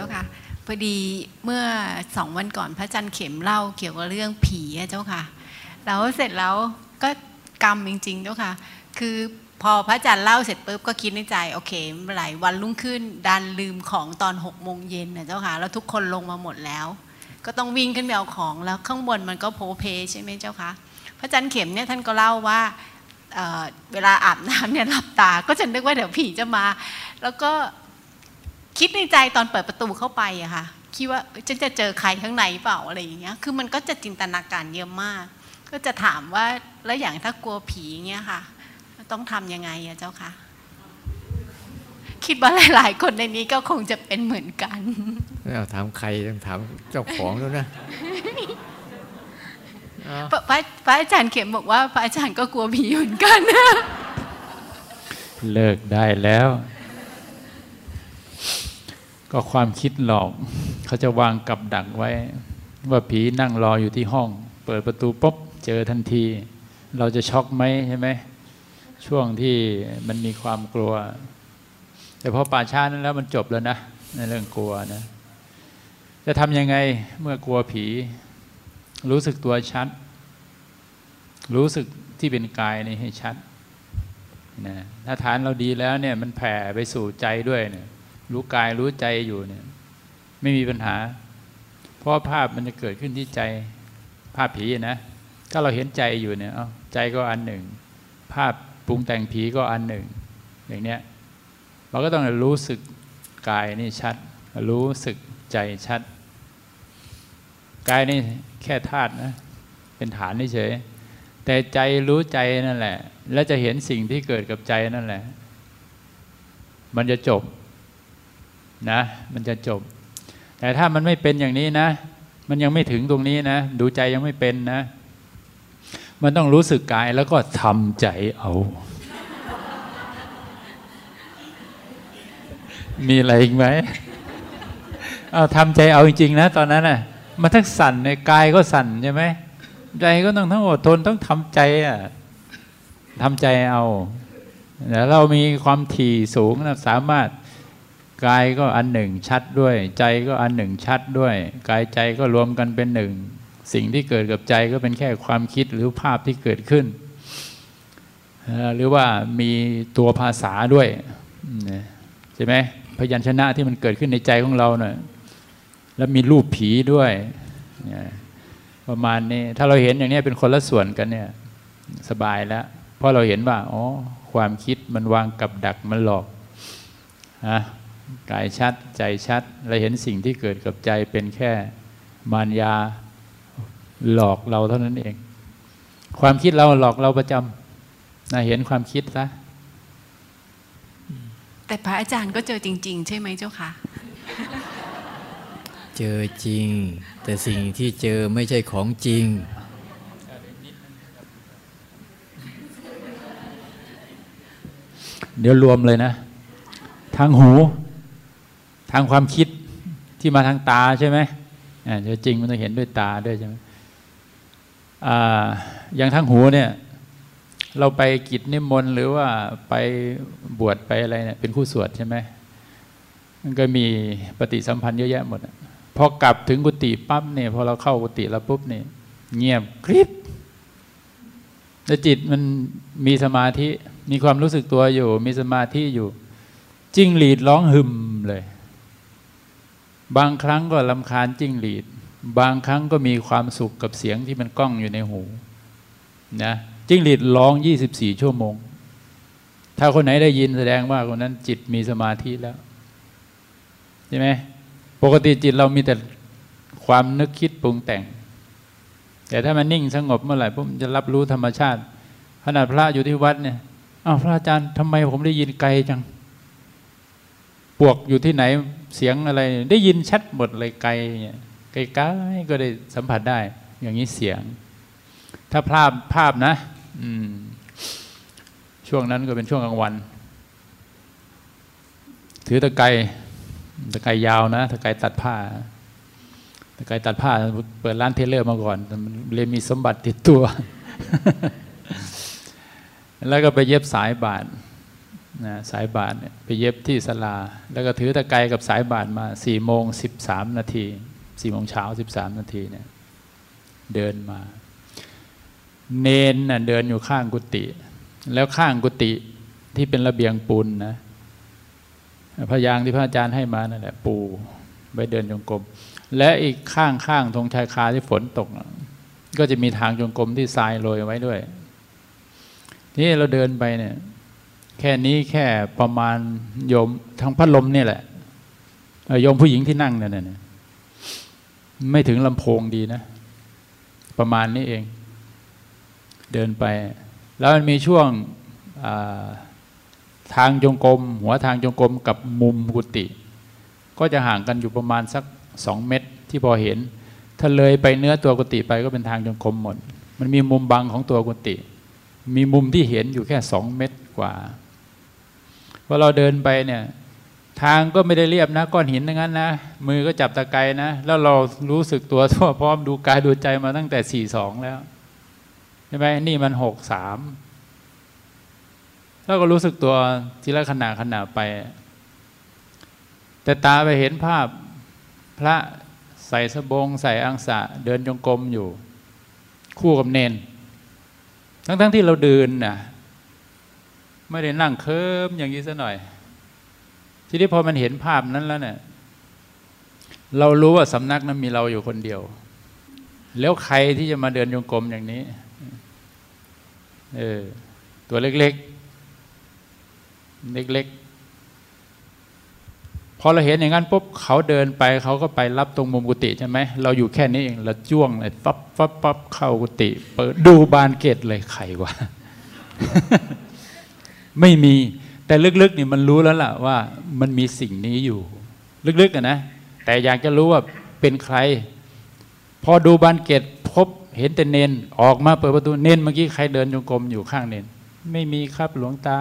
จ้าค่ะพอดีเมื่อสองวันก่อนพระจันเข็มเล่าเกี่ยวกับเรื่องผีเจ้าค่ะแล้วเสร็จแล้วก็กรรมจริง ๆ เจ้าค่ะ คือพอพระอาจารย์เล่าเสร็จปุ๊บก็คิดในใจโอเคหลายวันรุ่งขึ้น ดันลืมของตอนหกโมงเย็นนะเจ้าค่ะแล้วทุกคนลงมาหมดแล้ว ก็ต้องวิ่งขึ้นไปเอาของแล้วข้างบนมันก็โพเพใช่ไหมเจ้าคะพระอาจารย์เข็มเนี่ยท่านก็เล่าว่าเเวลาอาบน้ำเนี่ยหลับตา ก็จะนึกว่าเดี๋ยวผีจะมา แล้วก็ คิดในใจตอนเปิดประตูเข้าไปอะค่ะคิดว่าเอ้ยฉันจะเจอใครข้างในเปล่าอะไรอย่างเงี้ยคือมันก็จะจินตนาการเยอะมาก ก็จะถามว่าแล้วอย่างถ้ากลัวผีเงี้ยค่ะ ต้องทำยังไงอะเจ้าคะคิดว่าหลาย ๆ คนในนี้ก็คงจะเป็นเหมือนกันไม่เอาถามใครต้องถามเจ้าของแล้วนะเอาพระพระพระอาจารย์เข็มบอกว่า พระอาจารย์ก็กลัวผีเหมือนกัน เลิกได้แล้ว ก็ความคิดหลอกเขาจะวางกับดักไว้ ว่าผีนั่งรออยู่ที่ห้อง เปิดประตูปุ๊บเจอทันที เราจะช็อกไหมใช่ไหมช่วงที่มันมีความกลัว แต่พอป่าช้านั้นแล้วมันจบแล้วนะในเรื่องกลัวนะ จะทำยังไงเมื่อกลัวผี รู้สึกตัวชัด รู้สึกที่เป็นกายนี่ให้ชัดนะถ้าฐานเราดีแล้วเนี่ยมันแผ่ไปสู่ใจด้วยเนี่ย รู้กายรู้ใจอยู่เนี่ย ไม่มีปัญหา เพราะภาพมันจะเกิดขึ้นที่ใจ ภาพผีนะถ้าเราเห็นใจอยู่เนี่ยใจก็อันหนึ่ง ภาพปรุงแต่งผีก็อันหนึ่ง อย่างเนี้ยเราก็ต้องรู้สึกกายนี่ชัด รู้สึกใจชัด กายนี่แค่ธาตุนะเป็นฐานเฉยแต่ใจรู้ใจนั่นแหละ และจะเห็นสิ่งที่เกิดกับใจนั่นแหละ มันจะจบ นะมันจะจบ แต่ถ้ามันไม่เป็นอย่างนี้นะ มันยังไม่ถึงตรงนี้นะ ดูใจยังไม่เป็นนะ มันต้องรู้สึกกายแล้วก็ทำใจเอา มีอะไรอีกไหมเอาทำใจเอาจริงๆนะ ตอนนั้นน่ะมันทั้งสั่นในกายก็สั่นใช่ไหมใจก็ต้องทั้งอดทนต้องทำใจอะทำใจเอาแล้วเรามีความถี่สูงนะสามารถ กายก็อันหนึ่งชัดด้วย ใจก็อันหนึ่งชัดด้วย กายใจก็รวมกันเป็นหนึ่ง สิ่งที่เกิดกับใจก็เป็นแค่ความคิดหรือภาพที่เกิดขึ้น หรือว่ามีตัวภาษาด้วยใช่ไหมพยัญชนะที่มันเกิดขึ้นในใจของเราเนะ่ะแล้วมีรูปผีด้วยประมาณนี้ถ้าเราเห็นอย่างนี้เป็นคนละส่วนกันเนี่ยสบายแล้ว เพราะเราเห็นว่าอ๋อความคิดมันวางกับดักมันหลอกฮะ กายชัดใจชัดเราเห็นสิ่งที่เกิดกับใจเป็นแค่มารยาหลอกเราเท่านั้นเอง ความคิดเราหลอกเราประจำนะเห็นความคิดซะแต่พระอาจารย์ก็เจอจริง ๆ ใช่ไหมเจ้าคะเจอจริง แต่สิ่งที่เจอไม่ใช่ของจริงเดี๋ยวรวมเลยนะ ทางหู ทางความคิดที่มาทางตาใช่ไหมเดี๋ยวจริงมันต้องเห็นด้วยตาด้วยใช่ไหมออย่างทางหูเนี่ย เราไปกิจนิมนต์หรือว่าไปบวชไปอะไรเนี่ยเป็นคู่สวดใช่ไหมมันก็มีปฏิสัมพันธ์เยอะแยะหมดพอกลับถึงกุฏิปั๊บเนี่ยพอเราเข้ากุฏิแล้วปุ๊บเนี่ยเงียบกริบแล้วจิตมันมีสมาธิมีความรู้สึกตัวอยู่ มีสมาธิอยู่จิ้งหรีดร้องหึมเลย บางครั้งก็ลำคาญจิ้งหรีด บางครั้งก็มีความสุขกับเสียงที่มันก้องอยู่ในหูนะจิ้งหรีดร้อง 24 ชั่วโมง ถ้าคนไหนได้ยินแสดงว่าคนนั้นจิตมีสมาธิแล้วใช่ไหมปกติจิตเรามีแต่ความนึกคิดปรุงแต่ง แต่ถ้ามันนิ่งสงบเมื่อไหร่ปุ๊บมันจะรับรู้ธรรมชาติ ขนาดพระอยู่ที่วัดเนี่ยอ้าวพระอาจารย์ทำไมผมได้ยินไกลจัง ปวกอยู่ที่ไหน เสียงอะไรได้ยินชัดหมดเลยไกลไกลๆก็ได้สัมผัสได้ อย่างนี้เสียง ถ้าภาพภาพนะช่วงนั้นก็เป็นช่วงกลางวัน ถือตะไคร้ตะไคร้ยาวนะตะไคร้ตัดผ้าตะไคร้ตัดผ้า เปิดร้านเทเลอร์มาก่อนเลยมีสมบัติติดตัว แล้วก็ไปเย็บสายบาท นะสายบาทเนี่ยไปเย็บที่สลา แล้วก็ถือตะไคร้กับสายบาทมาสี่โมงสิบสามนาทีสี่โมงเช้าสิบสามนาทีเนี่ยเดินมา เนนน่ะเดินอยู่ข้างกุฏิแล้วข้างกุฏิที่เป็นระเบียงปูนนะพยางที่พระอาจารย์ให้มานั่นแหละปูไปเดินจงกรมและอีกข้างข้างๆตรงชายคาที่ฝนตก ก็จะมีทางจงกรมที่ทรายโรยไว้ด้วย นี่เราเดินไปเนี่ย แค่นี้แค่ประมาณโยมทางพัดลมเนี่ยแหละโยมผู้หญิงที่นั่งเนี่ยนะไม่ถึงลำโพงดีนะ ประมาณนี้เอง เดินไป แล้วมันมีช่วงาทางจงกรม หัวทางจงกรมกับมุมกุฏิก็จะห่างกันอยู่ประมาณสักสองเมตรที่พอเห็น ถ้าเลยไปเนื้อตัวกุฏิไปก็เป็นทางจงกรมหมด มันมีมุมบังของตัวกุฏิมีมุมที่เห็นอยู่แค่สองเมตรกว่า พอเราเดินไปเนี่ยทางก็ไม่ได้เรียบนะก้อนหินทั้งนั้นนะ มือก็จับตะไคร้นะ แล้วเรารู้สึกตัวทั่วพร้อมดูกายดูใจมาตั้งแต่สี่สองแล้วใช่ไหมนี่มันหกสามแล้วก็รู้สึกตัวทีละขณะขณะไป แต่ตาไปเห็นภาพพระใส่สบง ใส่อังสะ เดินจงกรมอยู่ คู่กับเนน ทั้งๆทที่เราเดินน่ะ ไม่ได้นั่งเคิมอย่างนี้ซะหน่อย ทีนี้พอมันเห็นภาพนั้นแล้วเนี่ยเรารู้ว่าสำนักนั้นมีเราอยู่คนเดียว แล้วใครที่จะมาเดินจงกรมอย่างนี้เออตัวเล็กๆ เล็กๆ พอเราเห็นอย่างนั้นปุ๊บเขาเดินไปเขาก็ไปรับตรงมุมกุฏิใช่ไหมเราอยู่แค่นี้เองเราจ้วงเลยปั๊บปั๊บปั๊บเข้ากุฏิเปิดดูบานเกตเลยใครวะ ไม่มีแต่ลึกๆนี่มันรู้แล้วล่ะว่ามันมีสิ่งนี้อยู่ ลึกๆอะนะแต่อยากจะรู้ว่าเป็นใคร พอดูบานเกตพบเห็นแต่เนนออกมาเปิดประตูเนนเมื่อกี้ใครเดินจงกรมอยู่ข้างเนนไม่มีครับหลวงตา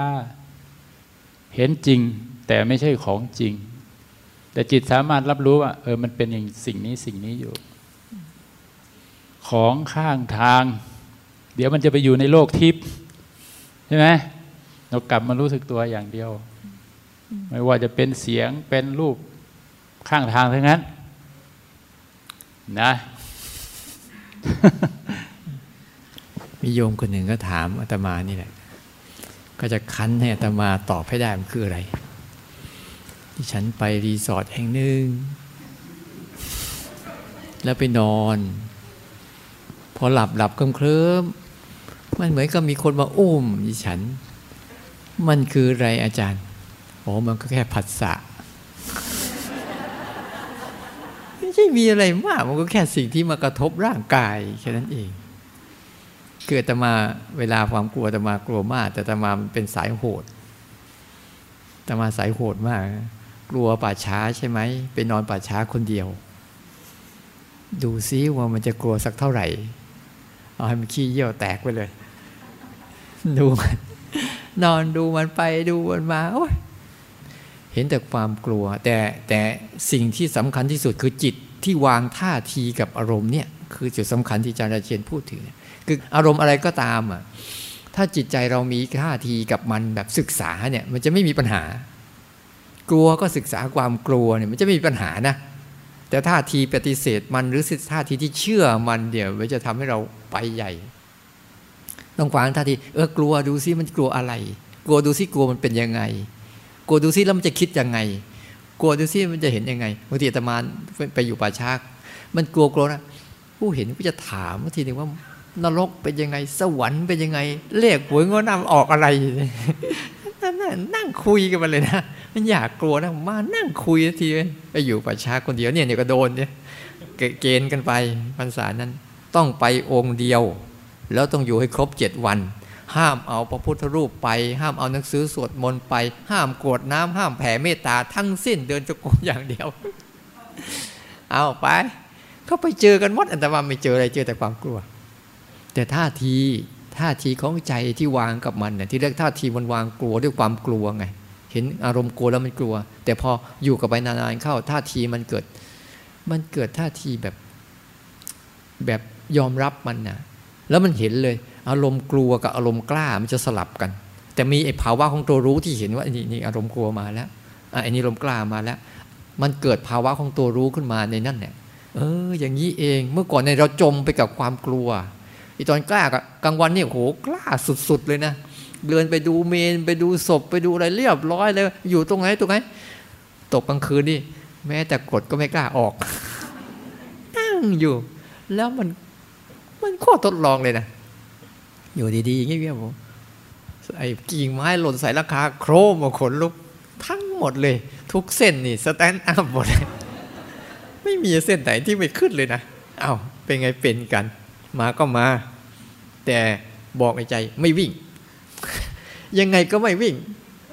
เห็นจริง แต่ไม่ใช่ของจริง แต่จิตสามารถรับรู้ว่าเออมันเป็นอย่างสิ่งนี้สิ่งนี้อยู่ ของข้างทาง เดี๋ยวมันจะไปอยู่ในโลกทิพย์ใช่ไหม เรากลับมารู้สึกตัวอย่างเดียว ไม่ว่าจะเป็นเสียงเป็นรูปข้างทางทั้งนั้น นะ มีโยมคนหนึ่งก็ถามอาตมานี่แหละ ก็จะคั้นให้อาตมาตอบให้ได้มันคืออะไร ที่ฉันไปรีสอร์ทแห่งหนึ่ง แล้วไปนอน พอหลับหลับเคลิ้มเคลิ้มมันเหมือนกับมีคนมาอุ้มดิฉัน มันคืออะไรอาจารย์อ๋อมันก็แค่ผัสสะไม่ใช่มีอะไรมาก มันก็แค่สิ่งที่มากระทบร่างกายแค่นั้นเองคืออาตมาเวลาความกลัวอาตมากลัวมาก แต่อาตมาเป็นสายโหดอาตมาสายโหดมาก กลัวป่าช้าใช่ไหมไปนอนป่าช้าคนเดียว ดูซิว่ามันจะกลัวสักเท่าไหร่ เอาให้มันขี้เยี่ยวแตกไปเลย ดูมัน นอนดูมันไปดูมันมาโอ้ยเห็นแต่ความกลัว แต่แต่สิ่งที่สำคัญที่สุดคือจิตที่วางท่าทีกับอารมณ์เนี่ย คือจุดสำคัญที่อาจารย์ราเชนพูดถึงคืออารมณ์อะไรก็ตามอะถ้าจิตใจเรามีท่าทีกับมันแบบศึกษาเนี่ย มันจะไม่มีปัญหา กลัวก็ศึกษาความกลัวเนี่ย มันจะไม่มีปัญหานะแต่ท่าทีปฏิเสธมันหรือท่าทีที่เชื่อมันเดี๋ยวมันจะทำให้เราไปใหญ่ ต้องฟังท่าทีเออกลัวดูซิมันกลัวอะไร กลัวดูซิกลัวมันเป็นยังไง กลัวดูซิแล้วมันจะคิดยังไง กลัวดูซิมันจะเห็นยังไงบางทีอาตมาไปอยู่ป่าช้ามันกลัวกลัวนะผู้เห็นก็จะถามบางทีนึงว่านรกเป็นยังไง สวรรค์เป็นยังไงเลขหวยงอนำออกอะไรนั่นนั่งคุยกันมาเลยนะมันอยากกลัวนะมานั่งคุยทีไปอยู่ป่าช้าคนเดียวเนี่ยเนี่ยก็โดนเนี่ยเกณฑ์กันไปพรรษานั้น ต้องไปองค์เดียว แล้วต้องอยู่ให้ครบเจ็ดวัน ห้ามเอาพระพุทธรูปไป ห้ามเอาหนังสือสวดมนต์ไป ห้ามกรวดน้ำห้ามแผ่เมตตาทั้งสิ้นเดินจงกรมอย่างเดียว เอาไป เขาไปเจอกันหมดอันตมาไม่เจออะไรเจอแต่ความกลัว แต่ท่าทีท่าทีของใจที่วางกับมันเนี่ยที่เรียกท่าทีมันวางกลัวด้วยความกลัวไง เห็นอารมณ์กลัวแล้วมันกลัว แต่พออยู่กับไปนานๆเข้าท่าทีมันเกิด มันเกิดท่าทีแบบแบบยอมรับมันนะ แล้วมันเห็นเลย อารมณ์กลัวกับอารมณ์กล้ามันจะสลับกัน แต่มีไอ้ภาวะของตัวรู้ที่เห็นว่านี่นี่อารมณ์กลัวมาแล้วอะไอ้นี่อารมณ์กล้ามาแล้ว มันเกิดภาวะของตัวรู้ขึ้นมาในนั่นเนี่ยเออ อย่างนี้เองเมื่อก่อนเนี่ยเราจมไปกับความกลัวไอีตอนกล้ากับกลางวันเนี่ยโหกล้าสุด ๆ เลยนะเดินไปดูเมนไปดูศพไปดูอะไรเรียบร้อยเลย อยู่ตรงไหนตรงไหนตกกลางคืนนี่แม้แต่กดก็ไม่กล้าออกนั่งอยู่ แล้วมัน มันข้อทดลองเลยนะ อยู่ดีๆเงี้ยผมไอ้กิ่งไม้หล่นใส่ราคา โครมมาขนลุกทั้งหมดเลย ทุกเส้นนี่ stand up หมดเลยไม่มีเส้นไหนที่ไม่ขึ้นเลยนะเอา้าเป็นไงเป็นกัน มาก็มา แต่บอกในใจไม่วิ่ง ยังไงก็ไม่วิ่ง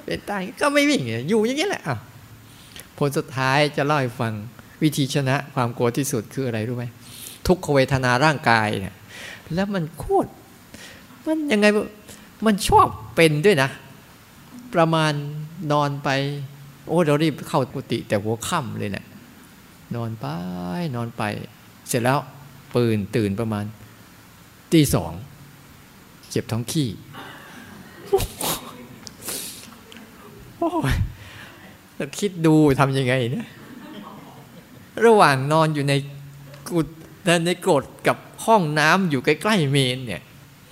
เป็นตายก็ไม่วิ่ง อยู่อย่างนี้แหละอ้าวผลสุดท้ายจะเล่าให้ฟังวิธีชนะความกลัวที่สุดคืออะไรรู้ไหมทุกขเวทนาร่างกายเนี่ย แล้วมันโคตรมันยังไงมันชอบเป็นด้วยนะ ประมาณนอนไป โอ้เรารีบเข้ากุฏิแต่หัวค่ำเลยเนะี่ยนอนไปนอนไป เสร็จแล้วปืนตื่นประมาณตีสองเจ็บท้องขี้โอ้ยคิดดูทำยังไงเนี่ยระหว่างนอนอยู่ในกุ ฏในกรดกับห้องน้ำอยู่ใกล้ๆเมนเนี่ย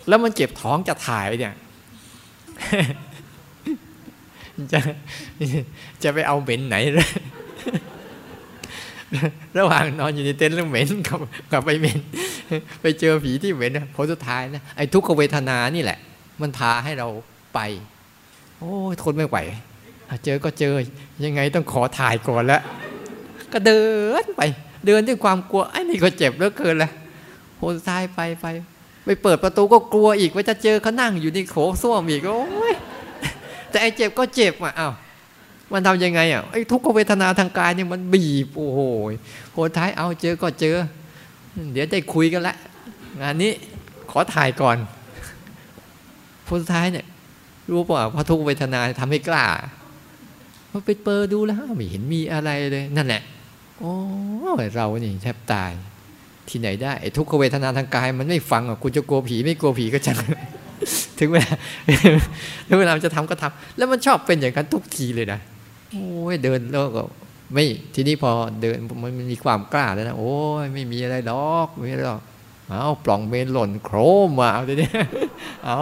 แล้วมันเจ็บท้องจะถ่ายเนี่ยจะจะไปเอาเหม็นไหนเลยระหว่างนอนอยู่ในเต็นท์แล้วเหม็นกับกับไปเหม็น ไปเจอผีที่เหม็นนะผลสุดท้ายนะไอ้ทุกขเวทนานี่แหละ มันพาให้เราไป โอ้ทนไม่ไหวเจอก็เจอยังไงต้องขอถ่ายก่อนแล้วก็เดินไป เดินด้วยความกลัวไอ้นี่ก็เจ็บเหลือเกินละผลสุดท้ายไปไปไปเปิดประตูก็กลัวอีกว่าจะเจอเขานั่งอยู่ในโขส้วมอีกโอ้ยแต่ไอ้เจ็บก็เจ็บอะอ้าวมันทำยังไงอะไอ้ทุกขเวทนาทางกายเนี่ยมันบีบโอ้โหผลท้ายเอาเจอก็เจอ เดี๋ยวได้คุยกันละงานนี้ขอถ่ายก่อนผลท้ายเนี่ยรู้ป่ะพระทุกเวทนาทำให้กล้าพอไปเปิดดูแล้วไม่เห็นมีอะไรเลย นั่นแหละ โอ้เรานี่แทบตาย ที่ไหนได้ทุกขเวทนาทางกาย มันไม่ฟังอะกูจะกลัวผีไม่กลัวผีก็จังถึงเวลาถึงเวลาจะทำก็ทำแล้วมันชอบเป็นอย่างนั้นทุกทีเลยนะโอ้ยเดินแล้วก็ไม่ทีนี้พอเดินมันมีความกล้าแล้วนะโอ้ยไม่มีอะไรดอกไม่มีหรอกเอาปล่องเมนหล่นโครมมาเอาทีนี้เอา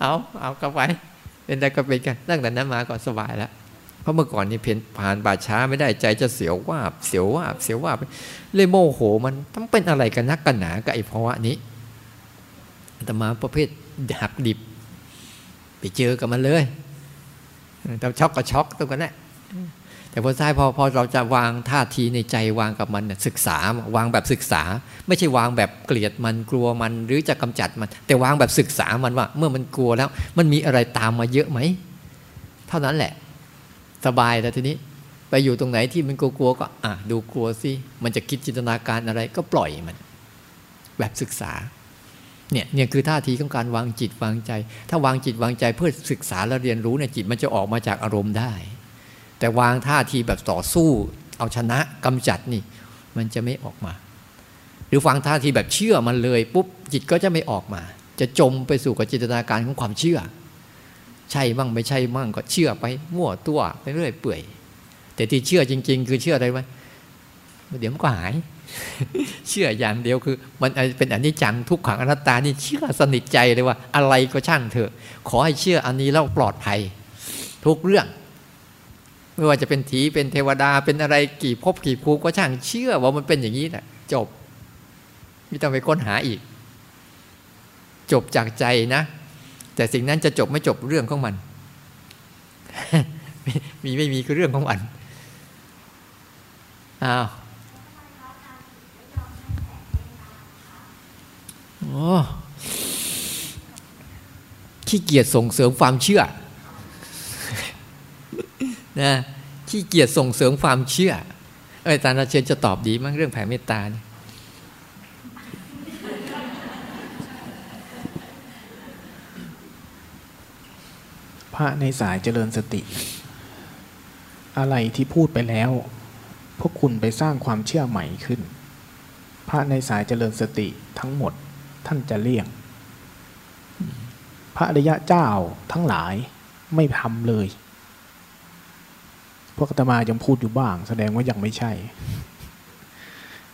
เอาเอากลับไปเป็นอะไรก็เป็นกันตั้งแต่นั้นมาก็สบายแล้ว เพราะเมื่อก่อนนี่เพียนผ่านบาช้าไม่ได้ใจจะเสียวว่าบเสียวว่าบเสียวว่าบเลยโมโหมันต้องเป็นอะไรกันนักกันหนากับไอ้ภาวะนี้แต่มาประเภทหักดิบ ไปเจอกับมันเลยแต่ช็อกก็ช็อกตรงนั้นแหละแต่พอท้ายพอพอเราจะวางท่าทีในใจวางกับมันศึกษาวางแบบศึกษา ไม่ใช่วางแบบเกลียดมันกลัวมันหรือจะกำจัดมัน แต่วางแบบศึกษามันว่า เมื่อมันกลัวแล้ว มันมีอะไรตามมาเยอะไหม เท่านั้นแหละ สบายแล้วทีนี้ ไปอยู่ตรงไหนที่มันกลัวๆก็ อะดูกลัวสิมันจะคิดจินตนาการอะไรก็ปล่อยมัน แบบศึกษาเนี่ยเนี่ยคือท่าทีของการวางจิตวางใจ ถ้าวางจิตวางใจเพื่อศึกษาและเรียนรู้เนี่ยจิตมันจะออกมาจากอารมณ์ได้ แต่วางท่าทีแบบต่อสู้ เอาชนะกำจัดนี่ มันจะไม่ออกมา หรือฟังท่าทีแบบเชื่อมันเลยปุ๊บจิตก็จะไม่ออกมา จะจมไปสู่กับจินตนาการของความเชื่อ ใช่บ้างไม่ใช่บ้างก็เชื่อไปมั่วตัวไปเรื่อยเปื่อย แต่ที่เชื่อจริง ๆ คือเชื่ออะไรไหมเดี๋ยวมันก็หาย เชื่ออย่างเดียวคือ มันเป็นอันนี้จังทุกขังอนัตตานี่เชื่อสนิทใจเลยว่า อะไรก็ช่างเถอะ ขอให้เชื่ออันนี้แล้วปลอดภัย ทุกเรื่อง ไม่ว่าจะเป็นถีเป็นเทวดาเป็นอะไรกี่ภพกี่ภูก็ช่างเชื่อว่ามันเป็นอย่างนี้แหละจบไม่ต้องไปค้นหาอีก จบจากใจนะ แต่สิ่งนั้นจะจบไม่จบเรื่องของมัน มีไม่มีคือเรื่องของมันอ้าวโอ้ขี้เกียจส่งเสริมความเชื่อนะขี้เกียจส่งเสริมความเชื่อ เอ้ยตาราเชนจะตอบดีมั้งเรื่องแผ่เมตตาเนี่ย พระในสายเจริญสติ อะไรที่พูดไปแล้ว พวกคุณไปสร้างความเชื่อใหม่ขึ้น พระในสายเจริญสติทั้งหมดท่านจะเลี่ยง พระอริยะเจ้าทั้งหลายไม่ทำเลย พวกตมายังพูดอยู่บ้าง แสดงว่ายังไม่ใช่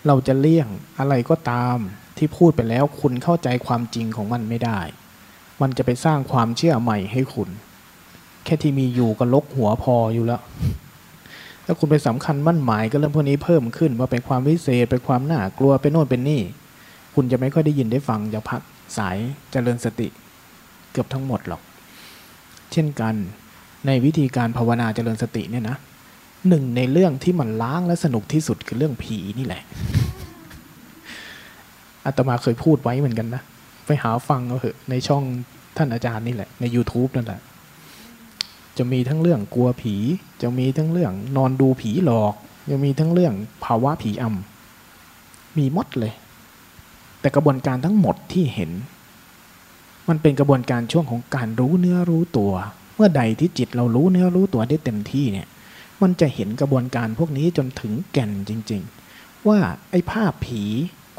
เราจะเลี่ยงอะไรก็ตามที่พูดไปแล้วคุณเข้าใจความจริงของมันไม่ได้ มันจะไปสร้างความเชื่อใหม่ให้คุณ ค่ที่มีอยู่ก็ลกหัวพออยู่แล้ว ถ้าคุณไปสำคัญมั่นหมายก็เรื่องพวกนี้เพิ่มขึ้นว่าเป็นความวิเศษเป็นความน่ากลัวเป็นโน่นเป็นนี่ คุณจะไม่ค่อยได้ยินได้ฟังจากพักสายเจริญสติ เกือบทั้งหมดหรอก เช่นกันในวิธีการภาวนาเจริญสติเนี่ยนะหนึ่งในเรื่องที่มันล้างและสนุกที่สุดคือเรื่องผีนี่แหละอาตมาเคยพูดไว้เหมือนกันนะ ไปหาฟังเอาเถอะในช่องท่านอาจารย์นี่แหละ ใน YouTube นั่นแหละ จะมีทั้งเรื่องกลัวผี จะมีทั้งเรื่องนอนดูผีหลอก จะมีทั้งเรื่องภาวะผีอำมีหมดเลย แต่กระบวนการทั้งหมดที่เห็น มันเป็นกระบวนการช่วงของการรู้เนื้อรู้ตัว เมื่อใดที่จิตเรารู้เนื้อรู้ตัวได้เต็มที่เนี่ย มันจะเห็นกระบวนการพวกนี้จนถึงแก่นจริง ๆ ว่าไอ้ภาพผี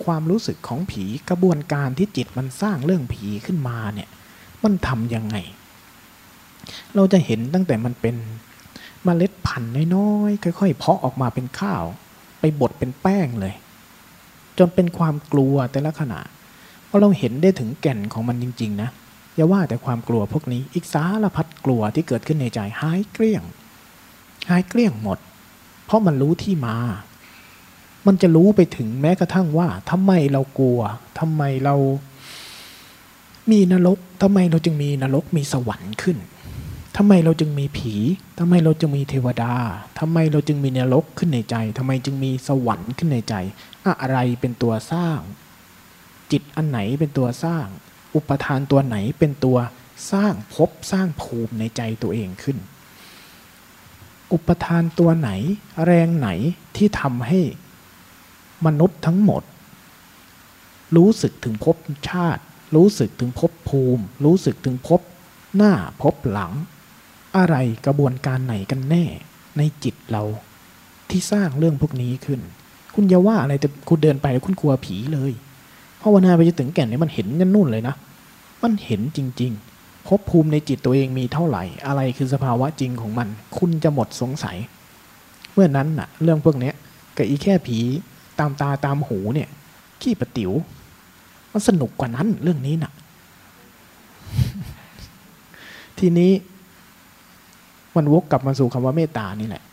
ความรู้สึกของผีกระบวนการที่จิตมันสร้างเรื่องผีขึ้นมาเนี่ย มันทำยังไง เราจะเห็นตั้งแต่มันเป็นมเมล็ดพันธุ์น้อยๆค่อย ๆ เพาะออกมาเป็นข้าว ไปบดเป็นแป้งเลย จนเป็นความกลัวแต่ละขณะพอเราเห็นได้ถึงแก่นของมันจริง ๆ นะอย่าว่าแต่ความกลัวพวกนี้อีกสารพัดกลัวที่เกิดขึ้นในใจหายเกลี้ยงหายเกลี้ยงหมด เพราะมันรู้ที่มา มันจะรู้ไปถึงแม้กระทั่งว่าทำไมเรากลัวทำไมเรามีนรกทำไมเราจึงมีนรกมีสวรรค์ขึ้น ทำไมเราจึงมีผีทำไมเราจึงมีเทวดาทำไมเราจึงมีนรกขึ้นในใจทำไมจึงมีสวรรค์ขึ้นในใจ อะไรเป็นตัวสร้าง จิตอันไหนเป็นตัวสร้าง อุปทานตัวไหนเป็นตัวสร้างภพสร้างภูมิในใจตัวเองขึ้น อุปทานตัวไหน แรงไหนที่ทำให้มนุษย์ทั้งหมด รู้สึกถึงภพชาติ รู้สึกถึงภพภูมิ รู้สึกถึงภพหน้าภพหลัง อะไรกระบวนการไหนกันแน่ ในจิตเราที่สร้างเรื่องพวกนี้ขึ้น คุณอย่าว่าอะไรแต่คุณเดินไปแล้วคุณกลัวผีเลยภาวนาไปจนถึงแก่นนี้มันเห็นยันนู่นเลยนะ มันเห็นจริงๆภพภูมิในจิตตัวเองมีเท่าไหร่ อะไรคือสภาวะจริงของมัน คุณจะหมดสงสัย เมื่อนั้นน่ะ เรื่องพวกเนี้ยกับอีแค่ผีตามตาตามหูเนี่ยขี้ประติ๋ว มันสนุกกว่านั้นเรื่องนี้น่ะ ทีนี้ มันวกกลับมาสู่คำว่าเมตตานี่แหละ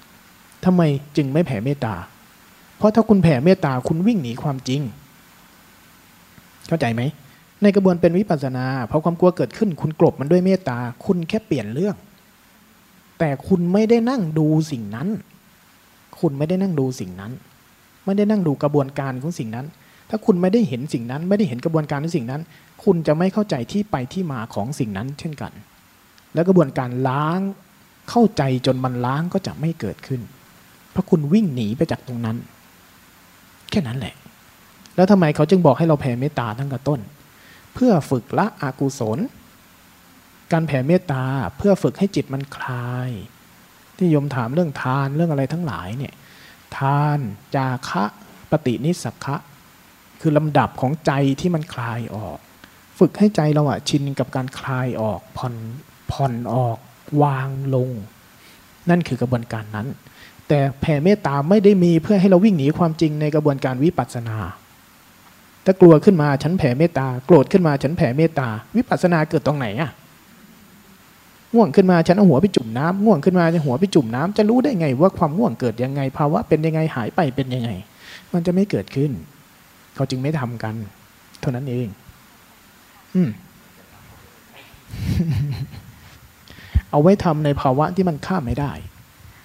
ทำไมจึงไม่แผ่เมตตา เพราะถ้าคุณแผ่เมตตาคุณวิ่งหนีความจริง เข้าใจไหม ในกระบวนเป็นวิปัสสนาเพอความกลัวเกิดขึ้น คุณกลบมันด้วยเมตตา คุณแค่เปลี่ยนเรื่อง แต่คุณไม่ได้นั่งดูสิ่งนั้น คุณไม่ได้นั่งดูสิ่งนั้น ไม่ได้นั่งดูกระบวนการของสิ่งนั้น ถ้าคุณไม่ได้เห็นสิ่งนั้น ไม่ได้เห็นกระบวนการของสิ่งนั้น คุณจะไม่เข้าใจที่ไปที่มาของสิ่งนั้น เช่นกัน แล้วกระบวนการล้าง เข้าใจจนมันล้างก็จะไม่เกิดขึ้น เพราะคุณวิ่งหนีไปจากตรงนั้น แค่นั้นแหละ แล้วทำไมเขาจึงบอกให้เราแผ่เมตตาตั้งแต่ต้น เพื่อฝึกละอกุศล การแผ่เมตตาเพื่อฝึกให้จิตมันคลาย ที่โยมถามเรื่องทานเรื่องอะไรทั้งหลายเนี่ยทานจาคะปฏินิสักะคือลำดับของใจที่มันคลายออก ฝึกให้ใจเราอะชินกับการคลายออกผ่อนผ่อนออก วางลง นั่นคือกระบวนการนั้น แต่แผ่เมตตาไม่ได้มีเพื่อให้เราวิ่งหนีความจริงในกระบวนการวิปัสสนา ถ้ากลัวขึ้นมาฉันแผ่เมตตา โกรธขึ้นมาฉันแผ่เมตตา วิปัสสนาเกิดตรงไหนอะง่วงขึ้นมาฉันเอาหัวไปจุ่มน้ำง่วงขึ้นมาจะหัวไปจุ่มน้ำจะรู้ได้ไงว่าความง่วงเกิดยังไง ภาวะเป็นยังไงหายไปเป็นยังไง มันจะไม่เกิดขึ้น เขาจึงไม่ทำกัน เท่านั้นเอง อืม เอาไว้ทำในภาวะที่มันข้ามไม่ได้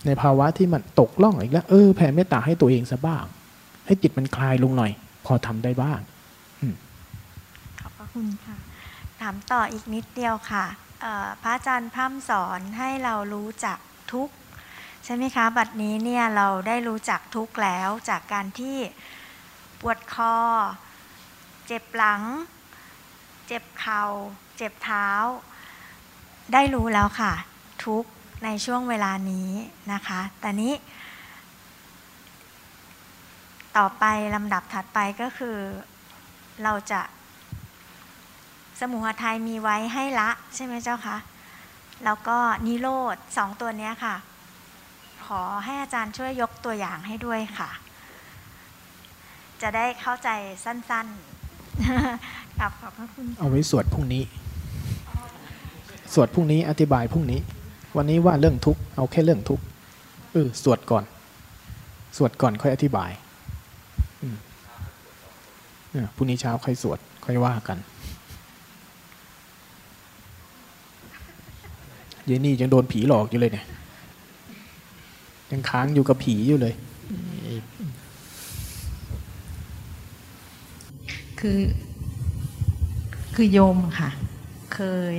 ในภาวะที่มันตกล่องอีกแล้ว เออแผ่เมตตาให้ตัวเองซะบ้าง ให้จิตมันคลายลงหน่อย พอทำได้บ้างขอบพระคุณค่ะ ถามต่ออีกนิดเดียวค่ะพระอาจารย์พร่ำสอนให้เรารู้จักทุกใช่ไหมคะ บัดนี้เนี่ยเราได้รู้จักทุกแล้วจากการที่ปวดคอ เจ็บหลัง เจ็บเข่า เจ็บเท้า ได้รู้แล้วค่ะ ทุกในช่วงเวลานี้นะคะ แต่นี้ ต่อไปลำดับถัดไปก็คือ เราจะสมุหไทยมีไว้ให้ละใช่ไหมเจ้าคะ แล้วก็นิโรธสองตัวนี้ค่ะ ขอให้อาจารย์ช่วยยกตัวอย่างให้ด้วยค่ะ จะได้เข้าใจสั้นๆกับขอบพระคุณ เอาไว้สวดพรุ่งนี้ สวดพรุ่งนี้อธิบายพรุ่งนี้ วันนี้ว่าเรื่องทุกข์เอาแค่เรื่องทุกข์เออสวดก่อน สวดก่อนค่อยอธิบายพรุ่งนี้เช้าค่อยสวดค่อยว่ากันเยนี่ยังโดนผีหลอกอยู่เลยเนี่ย ยังค้างอยู่กับผีอยู่เลย คือ คือโยมค่ะ เคย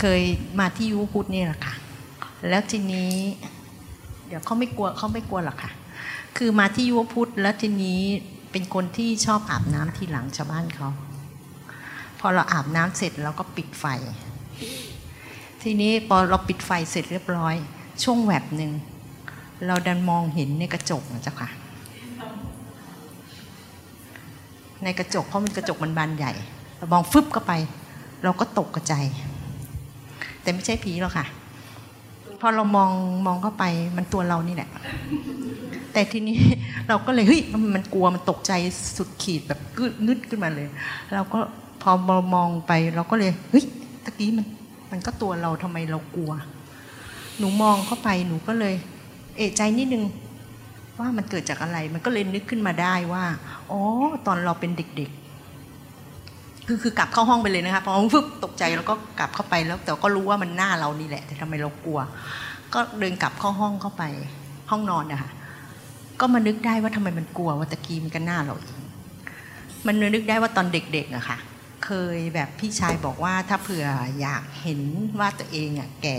เคยมาที่ยูพุทธนี่แหละค่ะ แล้วทีนี้ เดี๋ยวเขาไม่กลัวเขาไม่กลัวหรอกค่ะ คือมาที่ยูพุทธแล้วทีนี้เป็นคนที่ชอบอาบน้ำที่หลังชาวบ้านเขา พอเราอาบน้ำเสร็จเราก็ปิดไฟ ทีนี้พอเราปิดไฟเสร็จเรียบร้อย ช่วงแวบหนึ่งเราดันมองเห็นในกระจกนะเจ้าค่ะ ในกระจกเพราะมันกระจกมันบานใหญ่เรามองฟึบเข้าไป เราก็ตกกระจาย แต่ไม่ใช่ผีหรอกค่ะ พอเรามองมองเข้าไปมันตัวเรานี่แหละ แต่ทีนี้เราก็เลยเฮ้ยมันมันกลัวมันตกใจสุดขีดแบบกึดงึดขึ้นมาเลย เราก็พอมามองไปเราก็เลยเฮ้ยตะกี้มันมันก็ตัวเราทำไมเรากลัว หนูมองเข้าไปหนูก็เลย เอะใจนิดนึงว่ามันเกิดจากอะไร มันก็เลยนึกขึ้นมาได้ว่า อ๋อ ตอนเราเป็นเด็ก คือคือกลับเข้าห้องไปเลยนะคะพอฟึบตกใจแล้วก็กลับเข้าไปแล้ว แต่ก็รู้ว่ามันหน้าเรานี่แหละ แต่ทำไมเรากลัว ก็เดินกลับเข้าห้องเข้าไปห้องนอนนะคะก็มานึกได้ว่าทำไมมันกลัวว่าตะกี้มันก็หน้าเราเองมันนึกได้ว่าตอนเด็กๆอะค่ะ เคยแบบพี่ชายบอกว่าถ้าเผื่ออยากเห็นว่าตัวเองอะแก่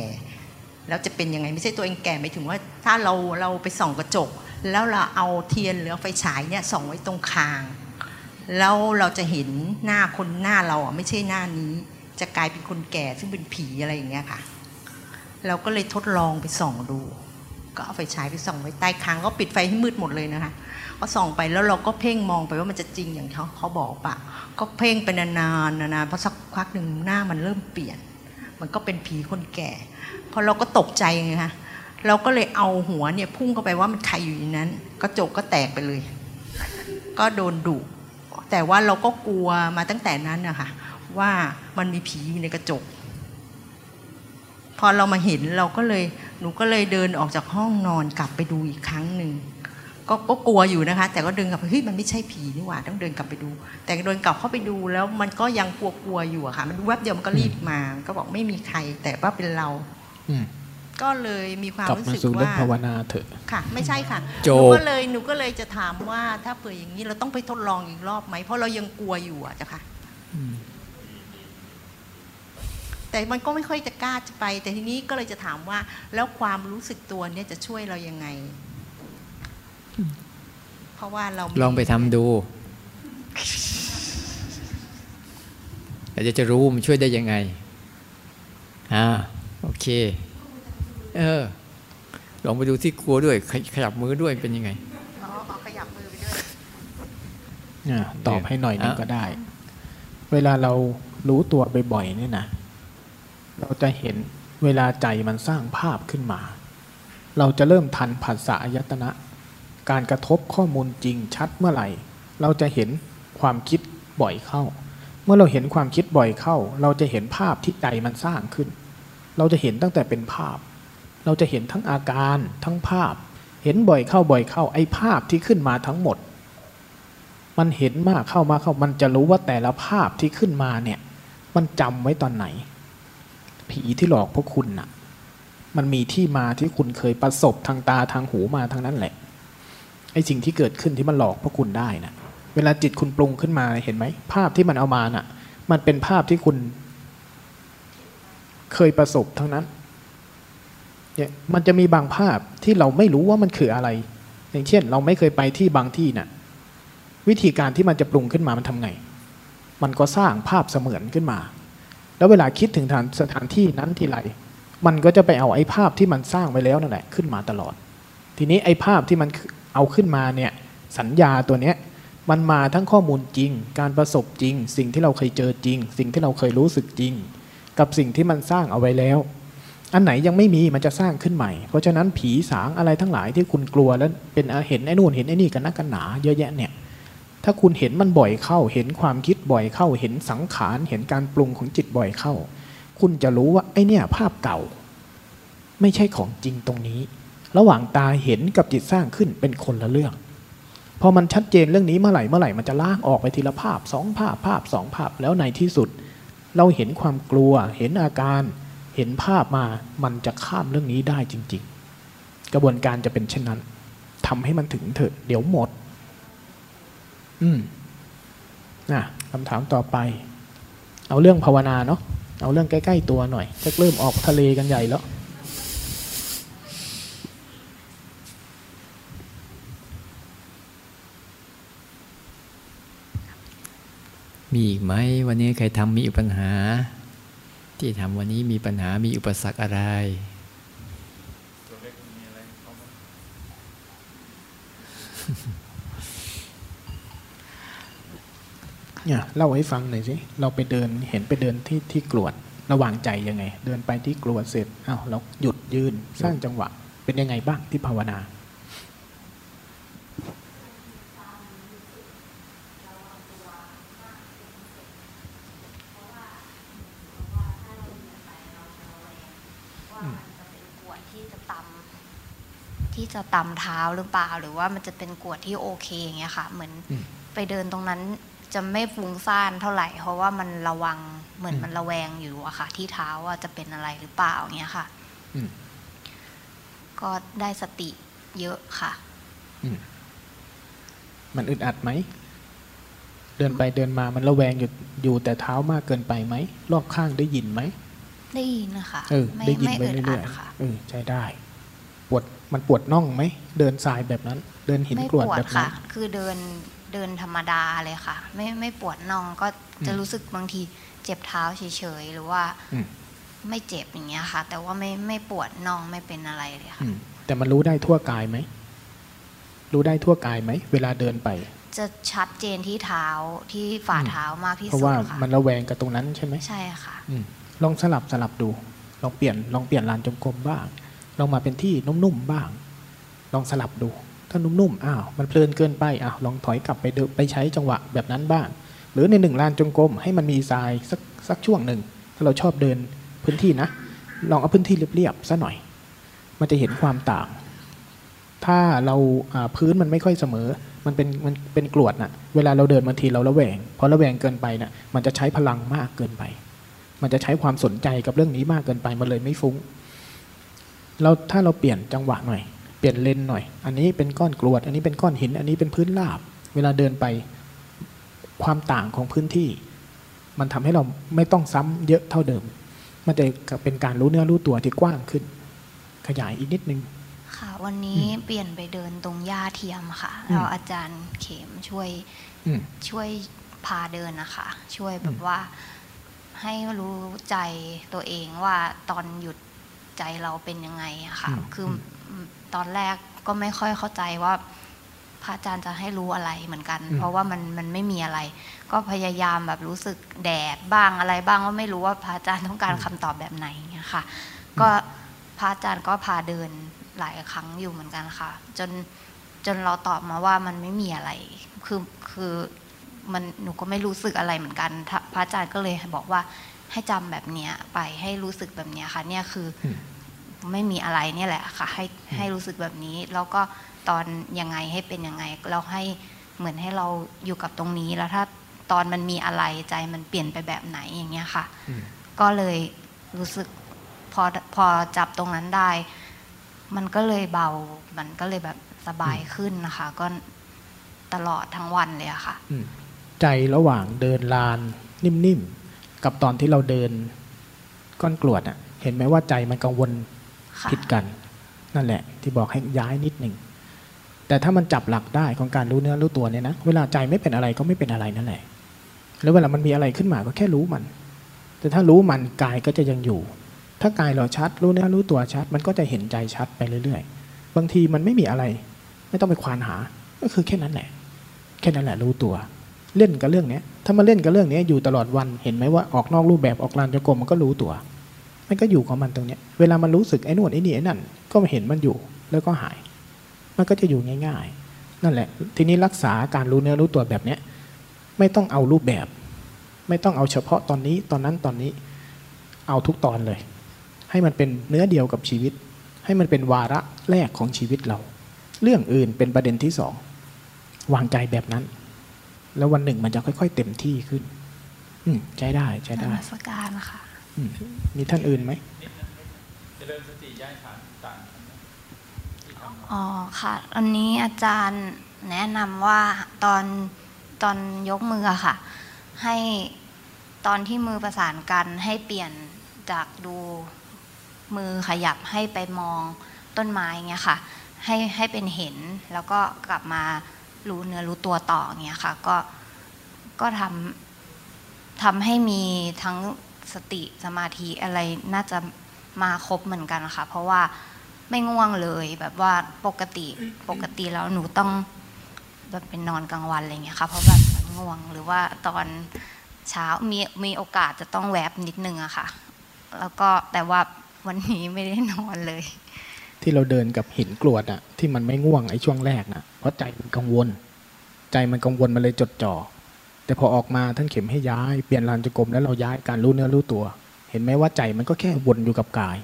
แล้วจะเป็นยังไงไม่ใช่ตัวเองแก่หมายถึงว่าถ้าเราเราไปส่องกระจก แล้วเราเอาเทียนหรือไฟฉายเนี่ยส่องไว้ตรงคาง แล้วเราจะเห็นหน้าคนหน้าเราอะไม่ใช่หน้านี้ จะกลายเป็นคนแก่ซึ่งเป็นผีอะไรอย่างเงี้ยค่ะ เราก็เลยทดลองไปส่องดู ก็เอาไฟฉายไปส่องไว้ใต้คางก็ปิดไฟให้มืดหมดเลยนะคะก็ส่องไปแล้วเราก็เพ่งมองไปว่ามันจะจริงอย่างเขาเขาบอกปะก็เพ่งไปนานๆนานๆพอสักพักหนึ่งหน้ามันเริ่มเปลี่ยน มันก็เป็นผีคนแก่พอเราก็ตกใจไงคะเราก็เลยเอาหัวเนี่ยพุ่งเข้าไปว่ามันใครอยู่ในนั้น กระจกก็แตกไปเลย ก็โดนดุ แต่ว่าเราก็กลัวมาตั้งแต่นั้นนะคะว่ามันมีผีอยู่ในกระจก พอเรามาเห็นเราก็เลยหนูก็เลยเดินออกจากห้องนอนกลับไปดูอีกครั้งหนึ่งก็ก็กลัวอยู่นะคะ แต่ก็เดินกลับไปเฮ้ยมันไม่ใช่ผีนี่หว่าต้องเดินกลับไปดู แต่เดินกลับเข้าไปดูแล้วมันก็ยังกลัวๆอยู่อะค่ะ มันแวบเดียวมันก็รีบมา ก็บอกไม่มีใคร แต่ว่าเป็นเรา อื ก็เลยมีความกลับรู้มาสึกสู่เรื่องว่าภาวนาเถอะ ค่ะ ไม่ใช่ค่ะโจหนูบก็เลยหนูก็เลยจะถามว่าถ้าเผื่ออย่างนี้เราต้องไปทดลองอีกรอบไหม เพราะเรายังกลัวอยู่อะจ้ะค่ะแต่มันก็ไม่ค่อยจะกล้าจะไป แต่ทีนี้ก็เลยจะถามว่า แล้วความรู้สึกตัวเนี่ยจะช่วยเรายังไง เพราะว่าเราม่ลองไปทำดูแล้วจะจะรู้มันช่วยได้ยังไงอ่าโอเค เออ ลองไปดูที่กลัวด้วยขยขยับมือด้วยเป็นยังไงอ๋อเอาขยับมือไปด้วยอะตอบให้หน่อยหนึงอะก็ได้ เวลาเรารู้ตัวบ่อยๆเนี่ยนะเราจะเห็นเวลาใจมันสร้างภาพขึ้นมา เราจะเริ่มทันผัสสะอายตนะ การกระทบข้อมูลจริงชัดเมื่อไหร่ เราจะเห็นความคิดบ่อยเข้า เมื่อเราเห็นความคิดบ่อยเข้า เราจะเห็นภาพที่ใจมันสร้างขึ้น เราจะเห็นตั้งแต่เป็นภาพ เราจะเห็นทั้งอาการทั้งภาพ เห็นบ่อยเข้าบ่อยเข้าไอ้ภาพที่ขึ้นมาทั้งหมด มันเห็นมากเข้ามาเข้ามันจะรู้ว่าแต่ละภาพที่ขึ้นมาเนี่ย มันจำไว้ตอนไหน ผีที่หลอกพวกคุณน่ะ มันมีที่มาที่คุณเคยประสบทางตาทางหูมาทั้งนั้นแหละไอ้สิ่งที่เกิดขึ้นที่มันหลอกพวกคุณได้น่ะเวลาจิตคุณปรุงขึ้นมาเห็นไหมภาพที่มันเอามาน่ะ มันเป็นภาพที่คุณ เคยประสบทั้งนั้น เนี่ยมันจะมีบางภาพที่เราไม่รู้ว่ามันคืออะไร อย่างเช่น เราไม่เคยไปที่บางที่น่ะวิธีการที่มันจะปรุงขึ้นมามันทำไง มันก็สร้างภาพเสมือนขึ้นมา แล้วเวลาคิดถึงฐานสถานที่นั้นทีไรมันก็จะไปเอาไอ้ภาพที่มันสร้างไว้แล้วนั่นแหละขึ้นมาตลอด ทีนี้ไอ้ภาพที่มันเอาขึ้นมาเนี่ยสัญญาตัวเนี้ยมันมาทั้งข้อมูลจริง การประสบจริง สิ่งที่เราเคยเจอจริง สิ่งที่เราเคยรู้สึกจริง กับสิ่งที่มันสร้างเอาไว้แล้ว อันไหนยังไม่มีมันจะสร้างขึ้นใหม่ เพราะฉะนั้นผีสางอะไรทั้งหลายที่คุณกลัวแล้วเป็นเห็นไอ้นู่นเห็นไอ้นี่กันนักกันหนา เยอะแยะเนี่ยถ้าคุณเห็นมันบ่อยเข้า เห็นความคิดบ่อยเข้า เห็นสังขาร เห็นการปรุงของจิตบ่อยเข้า คุณจะรู้ว่าไอ้เนี่ยภาพเก่า ไม่ใช่ของจริงตรงนี้ ระหว่างตาเห็นกับจิตสร้างขึ้นเป็นคนละเรื่อง พอมันชัดเจนเรื่องนี้เมื่อไหร่เมื่อไหร่มันจะลากออกไปทีละภาพสองภาพภาพสองภาพแล้วในที่สุด เราเห็นความกลัว เห็นอาการ เห็นภาพมามันจะข้ามเรื่องนี้ได้จริง ๆ กระบวนการจะเป็นเช่นนั้นทำให้มันถึงเถอะ เดี๋ยวหมด อืมนะคำถามต่อไป เอาเรื่องภาวนาเนาะเอาเรื่องใกล้ ๆ ตัวหน่อยจะเริ่มออกทะเลกันใหญ่แล้วมีอีกไหมวันนี้ใครทำมีปัญหา ที่ทำวันนี้มีปัญหามีอุปสรรคอะไรเนี่ยเล่าให้ฟังหน่อยสิเราไปเดินเห็นไปเดินที่ที่กรวดระหว่างใจยังไง เดินไปที่กรวดเสร็จอ้าวเราหยุดยืนสร้างจังหวะ เป็นยังไงบ้างที่ภาวนา กวดที่จะตำ ที่จะตำเท้าหรือเปล่า หรือว่ามันจะเป็นกวดที่โอเคอย่างเงี้ยค่ะ เหมือนอืมไปเดินตรงนั้นจะไม่ฟุ้งซ่านเท่าไหร่ เพราะว่ามันระวังเหมือนอืมมันระแวงอยู่อะค่ะ ที่เท้าว่าจะเป็นอะไรหรือเปล่าอย่างเงี้ยค่ะอืมก็ได้สติเยอะค่ะอืมมันอึดอัดไหมเดินไปเดินมามันระแวงอยู่อยู่แต่เท้ามากเกินไปไหมรอบข้างได้ยินไหมได้ยินนะคะเออไม่ได้ยินไม่ไปอึดอัเรื่อดยค่ะๆเออใช้ได้ปวด มันปวดน่องไหมเดินทรายแบบนั้น เดินหินไม่กรวดปวดแบบนั้ค่ะนคือเดินเดินธรรมดาเลยค่ะ ไม่ไม่ปวดน่องก็จะอืมรู้สึกบางทีเจ็บเท้าเฉยๆหรือว่าอืมไม่เจ็บอย่างเงี้ยค่ะ แต่ว่าไม่ไม่ปวดน่องไม่เป็นอะไรเลยค่ะอืมแต่มันรู้ได้ทั่วกายไหมรู้ได้ทั่วกายไหมเวลาเดินไป จะชัดเจนที่เท้าที่ฝ่าอืมเท้ามากที่เพราะสุดว่าค่ะมันระแวงกับตรงนั้นใช่ไหมใช่ค่ะอืมลองสลับสลับดู ลองเปลี่ยนลองเปลี่ยนลานจงกรมบ้าง ลองมาเป็นที่นุ่มๆบ้าง ลองสลับดู ถ้านุ่มๆอ้าวมันเพลินเกินไปอ้าวลองถอยกลับไปเดไปใช้จังหวะแบบนั้นบ้าง หรือในหนึ่งลานจงกรมให้มันมีทรายสักสักช่วงหนึ่งถ้าเราชอบเดินพื้นที่นะ ลองเอาพื้นที่เรียบๆซะหน่อย มันจะเห็นความต่าง ถ้าเราพื้นมันไม่ค่อยเสมอ มันเป็นมันเป็นกรวดน่ะ เวลาเราเดินบางทีเราระแวงพอระแวงเกินไปน่ะมันจะใช้พลังมากเกินไป มันจะใช้ความสนใจกับเรื่องนี้มากเกินไปมันเลยไม่ฟุ้ง เราถ้าเราเปลี่ยนจังหวะหน่อย เปลี่ยนเลนหน่อย อันนี้เป็นก้อนกรวด อันนี้เป็นก้อนหิน อันนี้เป็นพื้นราบ เวลาเดินไปความต่างของพื้นที่ มันทำให้เราไม่ต้องซ้ำเยอะเท่าเดิม มันจะเป็นการรู้เนื้อรู้ตัวที่กว้างขึ้น ขยายอีกนิดนึง ค่ะ วันนี้เปลี่ยนไปเดินตรงหญ้าเทียมค่ะอืมแล้วอาจารย์เข็มช่วยอืมช่วยพาเดินนะคะ ช่วยแบอืบมว่าให้รู้ใจตัวเองว่าตอนหยุด ใจเราเป็นยังไงอะค่ะ คืออตอนแรกก็ไม่ค่อยเข้าใจว่าพระอาจารย์จะให้รู้อะไรเหมือนกัน เพราะว่ามันมันไม่มีอะไร ก็พยายามแบบรู้สึกแดดบ้างอะไรบ้างว่าไม่รู้ว่าพระอาจารย์ต้องการคำตอบแบบไหนเงี้ยค่ะ ก็พระอาจารย์ก็พาเดินหลายครั้งอยู่เหมือนกันค่ะ จนจนเราตอบมาว่ามันไม่มีอะไร คือคือมันหนูก็ไม่รู้สึกอะไรเหมือนกันถ้าพระอาจารย์ก็เลยบอกว่า ให้จำแบบเนี้ยไปให้รู้สึกแบบเนี้ยค่ะเนี่ยคืออมไม่มีอะไรเนี่ยแหละค่ะ ให้ให้รู้สึกแบบนี้ แล้วก็ตอนยังไงให้เป็นยังไงเราให้เหมือนให้เราอยู่กับตรงนี้แล้วถ้าตอนมันมีอะไรใจมันเปลี่ยนไปแบบไหนอย่างเงี้ยค่ะอืมก็เลยรู้สึกพอพอจับตรงนั้นได้ มันก็เลยเบา มันก็เลยแบบสบายขึ้นนะคะ ก็ตลอดทั้งวันเลยอะค่ะอืมใจระหว่างเดินลานนิ่มๆ กับตอนที่เราเดินก้อนกรวดอะเห็นไหมว่าใจมันกังวลค่ะผิดกัน นั่นแหละ ที่บอกให้ย้ายนิดหนึ่งแต่ถ้ามันจับหลักได้ของการรู้เนื้อรู้ตัวเนี่ยนะเวลาใจไม่เป็นอะไรก็ไม่เป็นอะไรนั่นแหละแล้วเวลามันมีอะไรขึ้นมาก็แค่รู้มัน แต่ถ้ารู้มันกายก็จะยังอยู่ ถ้ากายเราชัดรู้เนื้อรู้ตัวชัด มันก็จะเห็นใจชัดไปเรื่อย ๆ บางทีมันไม่มีอะไร ไม่ต้องไปควานหา ก็คือแค่นั้นแหละแแค่นั้นแหละรู้ตัว เล่นกับเรื่องเนี้ย ถ้ามาเล่นกับเรื่องนี้อยู่ตลอดวันเห็นไหมว่าออกนอกรูปแบบออกลานจงกรมมันก็รู้ตัว มันก็อยู่ของมันตรงเนี้ยเวลามันรู้สึกไอ้นู่นไอ้นี่ไอ้นั่น ก็เห็นมันอยู่แล้วก็หาย มันก็จะอยู่ง่าย ๆ นั่นแหละ ทีนี้รักษาการรู้เนื้อรู้ตัวแบบเนี้ยไม่ต้องเอารูปแบบ ไม่ต้องเอาเฉพาะตอนนี้ตอนนั้นตอนนี้เอาทุกตอนเลย ให้มันเป็นเนื้อเดียวกับชีวิต ให้มันเป็นวาระแรกของชีวิตเรา เรื่องอื่นเป็นประเด็นที่สองวางใจแบบนั้น แล้ววันหนึ่งมันจะค่อย ๆ เต็มที่ขึ้น อืมใช้ได้ใช้นได้มัสการค่ะอืมมีท่านอื่นไหมเจริญสติย้ายฐานต่างอ๋อค่ะอันนี้อาจารย์แนะนำว่าตอนตอนยกมืออะค่ะ ให้ตอนที่มือประสานกันให้เปลี่ยนจากดูมือขยับให้ไปมองต้นไม้เงี้ยค่ะ ให้ให้เป็นเห็นแล้วก็กลับมา รู้เนื้อรู้ตัวต่อเงี้ยค่ะ ก็ก็ทำทำให้มีทั้งสติสมาธิอะไรน่าจะมาครบเหมือนกันค่ะ เพราะว่าไม่ง่วงเลยแบบว่าปกติปกติแล้วหนูต้องแบบเป็นนอนกลางวันอะไรเงี้ยค่ะเพราะแบบง่วงหรือว่าตอนเช้ามีมีโอกาสจะต้องแวบนิดนึงอะค่ะ แล้วก็แต่ว่าวันนี้ไม่ได้นอนเลย ที่เราเดินกับหินกรวดอะที่มันไม่ง่วงไอ้ช่วงแรกนะเพราะใจมันกังวล ใจมันกังวลมันเลยจดจ่อแต่พอออกมาท่านเข็มให้ย้ายเปลี่ยนลานจงกรมแล้วเราย้ายการรู้เนื้อรู้ตัว เห็นไหมว่าใจมันก็แค่วนอยู่กับกาย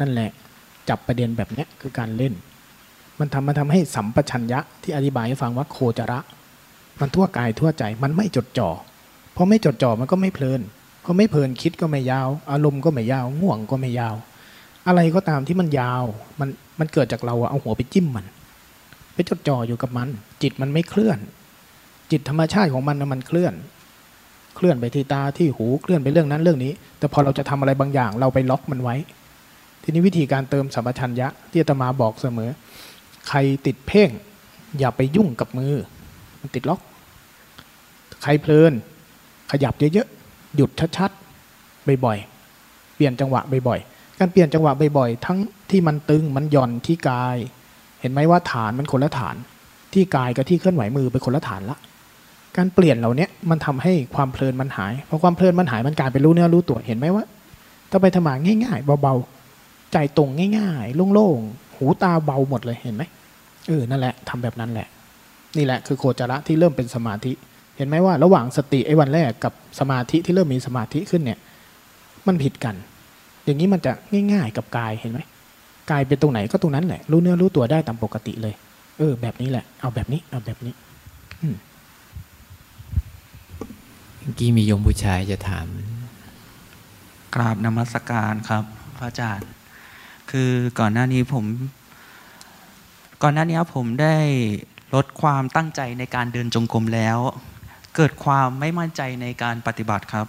นั่นแหละจับประเด็นแบบนี้คือการเล่น มันทำมาทำให้สัมปชัญญะที่อธิบายให้ฟังว่าโคจระ มันทั่วกายทั่วใจมันไม่จดจ่อพอไม่จดจ่อมันก็ไม่เพลินพอไม่เพลินคิดก็ไม่ยาว อารมณ์ก็ไม่ยาว ง่วงก็ไม่ยาว อะไรก็ตามที่มันยาว มันมันเกิดจากเราเอาหัวไปจิ้มมัน ไปจดจ่ออยู่กับมัน จิตมันไม่เคลื่อน จิตธรรมชาติของมันนะมันเคลื่อน เคลื่อนไปที่ตาที่หูเคลื่อนไปเรื่องนั้นเรื่องนี้ แต่พอเราจะทำอะไรบางอย่าง เราไปล็อกมันไว้ ทีนี้วิธีการเติมสัมปชัญญะที่อาตมาบอกเสมอ ใครติดเพ่ง อย่าไปยุ่งกับมือ มันติดล็อก ใครเพลิน ขยับเยอะๆหยุดชัดๆบ่อยๆเปลี่ยนจังหวะบ่อยๆ การเปลี่ยนจังหวะบ่อยๆ ทั้งที่มันตึงมันหย่อนที่กาย เห็นไหมว่าฐานมันคนละฐาน ที่กายกับที่เคลื่อนไหวมือเป็นคนละฐานละการเปลี่ยนเหล่านี้มันทำให้ความเพลินมันหายพอความเพลินมันหายมันกลายเป็นรู้เนื้อรู้ตัวเห็นไหมว่าถ้าไปทำมาง่าย ๆ เบาๆใจตรงง่ายๆโล่งๆหูตาเบาหมดเลยเห็นไหมเออนั่นแหละทำแบบนั้นแหละ นี่แหละคือโคจระที่เริ่มเป็นสมาธิ เห็นไหมว่าระหว่างสติไอ้วันแรกกับสมาธิที่เริ่มมีสมาธิขึ้นเนี่ย มันผิดกัน อย่างนี้มันจะง่าย ๆ กับกายเห็นไหมกายเป็นตรงไหนก็ตรงนั้นแหละ รู้เนื้อรู้ตัวได้ตามปกติเลย เออ แบบนี้แหละ เอาแบบนี้ เอาแบบนี้อืมเมื่อกี้มีโยมผู้ชายจะถาม กราบนมัสการครับ พระอาจารย์ คือก่อนหน้านี้ผม ก่อนหน้านี้ผมได้ลดความตั้งใจในการเดินจงกรมแล้ว เกิดความไม่มั่นใจในการปฏิบัติครับ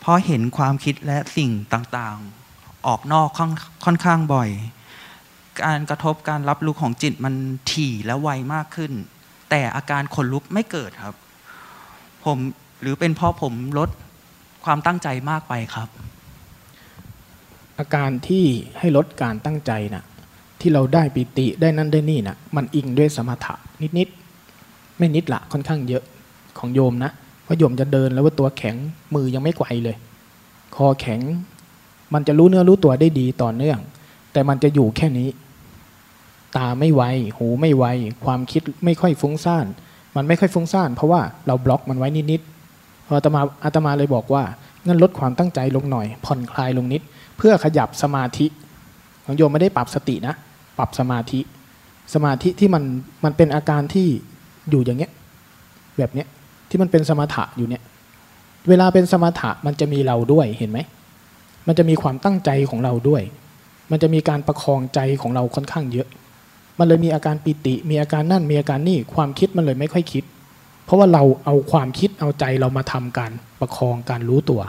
เพราะเห็นความคิดและสิ่งต่างๆ ออกนอกค่อนค่อนข้างบ่อย การกระทบการรับรู้ของจิตมันถี่และไวมากขึ้น แต่อาการขนลุกไม่เกิดครับ ผมหรือเป็นเพราะผมลดความตั้งใจมากไปครับ อาการที่ให้ลดการตั้งใจน่ะที่เราได้ปิติได้นั่นได้นี่น่ะมันอิงด้วยสมถะนิดๆไม่นิดละค่อนข้างเยอะของโยมนะว่าโยมจะเดินแล้วว่าตัวแข็งมือยังไม่ไกวเลย คอแข็ง มันจะรู้เนื้อรู้ตัวได้ดีต่อเนื่อง แต่มันจะอยู่แค่นี้ ตาไม่ไว หูไม่ไว ความคิดไม่ค่อยฟุ้งซ่าน มันไม่ค่อยฟุ้งซ่าน เพราะว่าเราบล็อกมันไว้นิดๆพออาตมาอาตมาเลยบอกว่างั้นลดความตั้งใจลงหน่อย ผ่อนคลายลงนิด เพื่อขยับสมาธิของโยมไม่ได้ปรับสตินะ ปรับสมาธิ สมาธิที่มันมันเป็นอาการที่อยู่อย่างเงี้ยแบบเนี้ยที่มันเป็นสมถะอยู่เนี่ย เวลาเป็นสมถะมันจะมีเราด้วยเห็นไหม มันจะมีความตั้งใจของเราด้วย มันจะมีการประคองใจของเราค่อนข้างเยอะ มันเลยมีอาการปิติ มีอาการนั่น มีอาการนี่ ความคิดมันเลยไม่ค่อยคิด เพราะว่าเราเอาความคิดเอาใจเรามาทำการประคองการรู้ตัว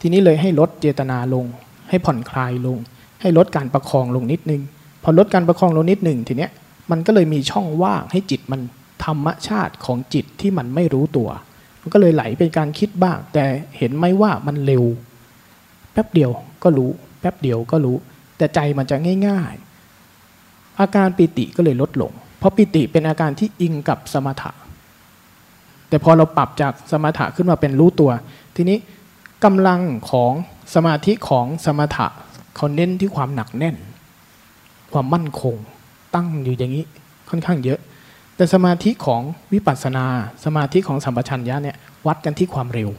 ทีนี้เลยให้ลดเจตนาลง ให้ผ่อนคลายลง ให้ลดการประคองลงนิดนึง พอลดการประคองลงนิดหนึ่งทีเนี้ย มันก็เลยมีช่องว่างให้จิตมันธรรมชาติของจิตที่มันไม่รู้ตัว มันก็เลยไหลเป็นการคิดบ้าง แต่เห็นไหมว่ามันเร็ว แป๊บเดียวก็รู้ แป๊บเดียวก็รู้ แต่ใจมันจะง่าย ๆ อาการปิติก็เลยลดลง เพราะปิติเป็นอาการที่อิงกับสมถะ แต่พอเราปรับจากสมถะขึ้นมาเป็นรู้ตัว ทีนี้กำลังของสมาธิของสมถะเขาเน้นที่ความหนักแน่น ความมั่นคง ตั้งอยู่อย่างนี้ค่อนข้างเยอะ แต่สมาธิของวิปัสสนา สมาธิของสัมปชัญญะเนี่ยวัดกันที่ความเร็ว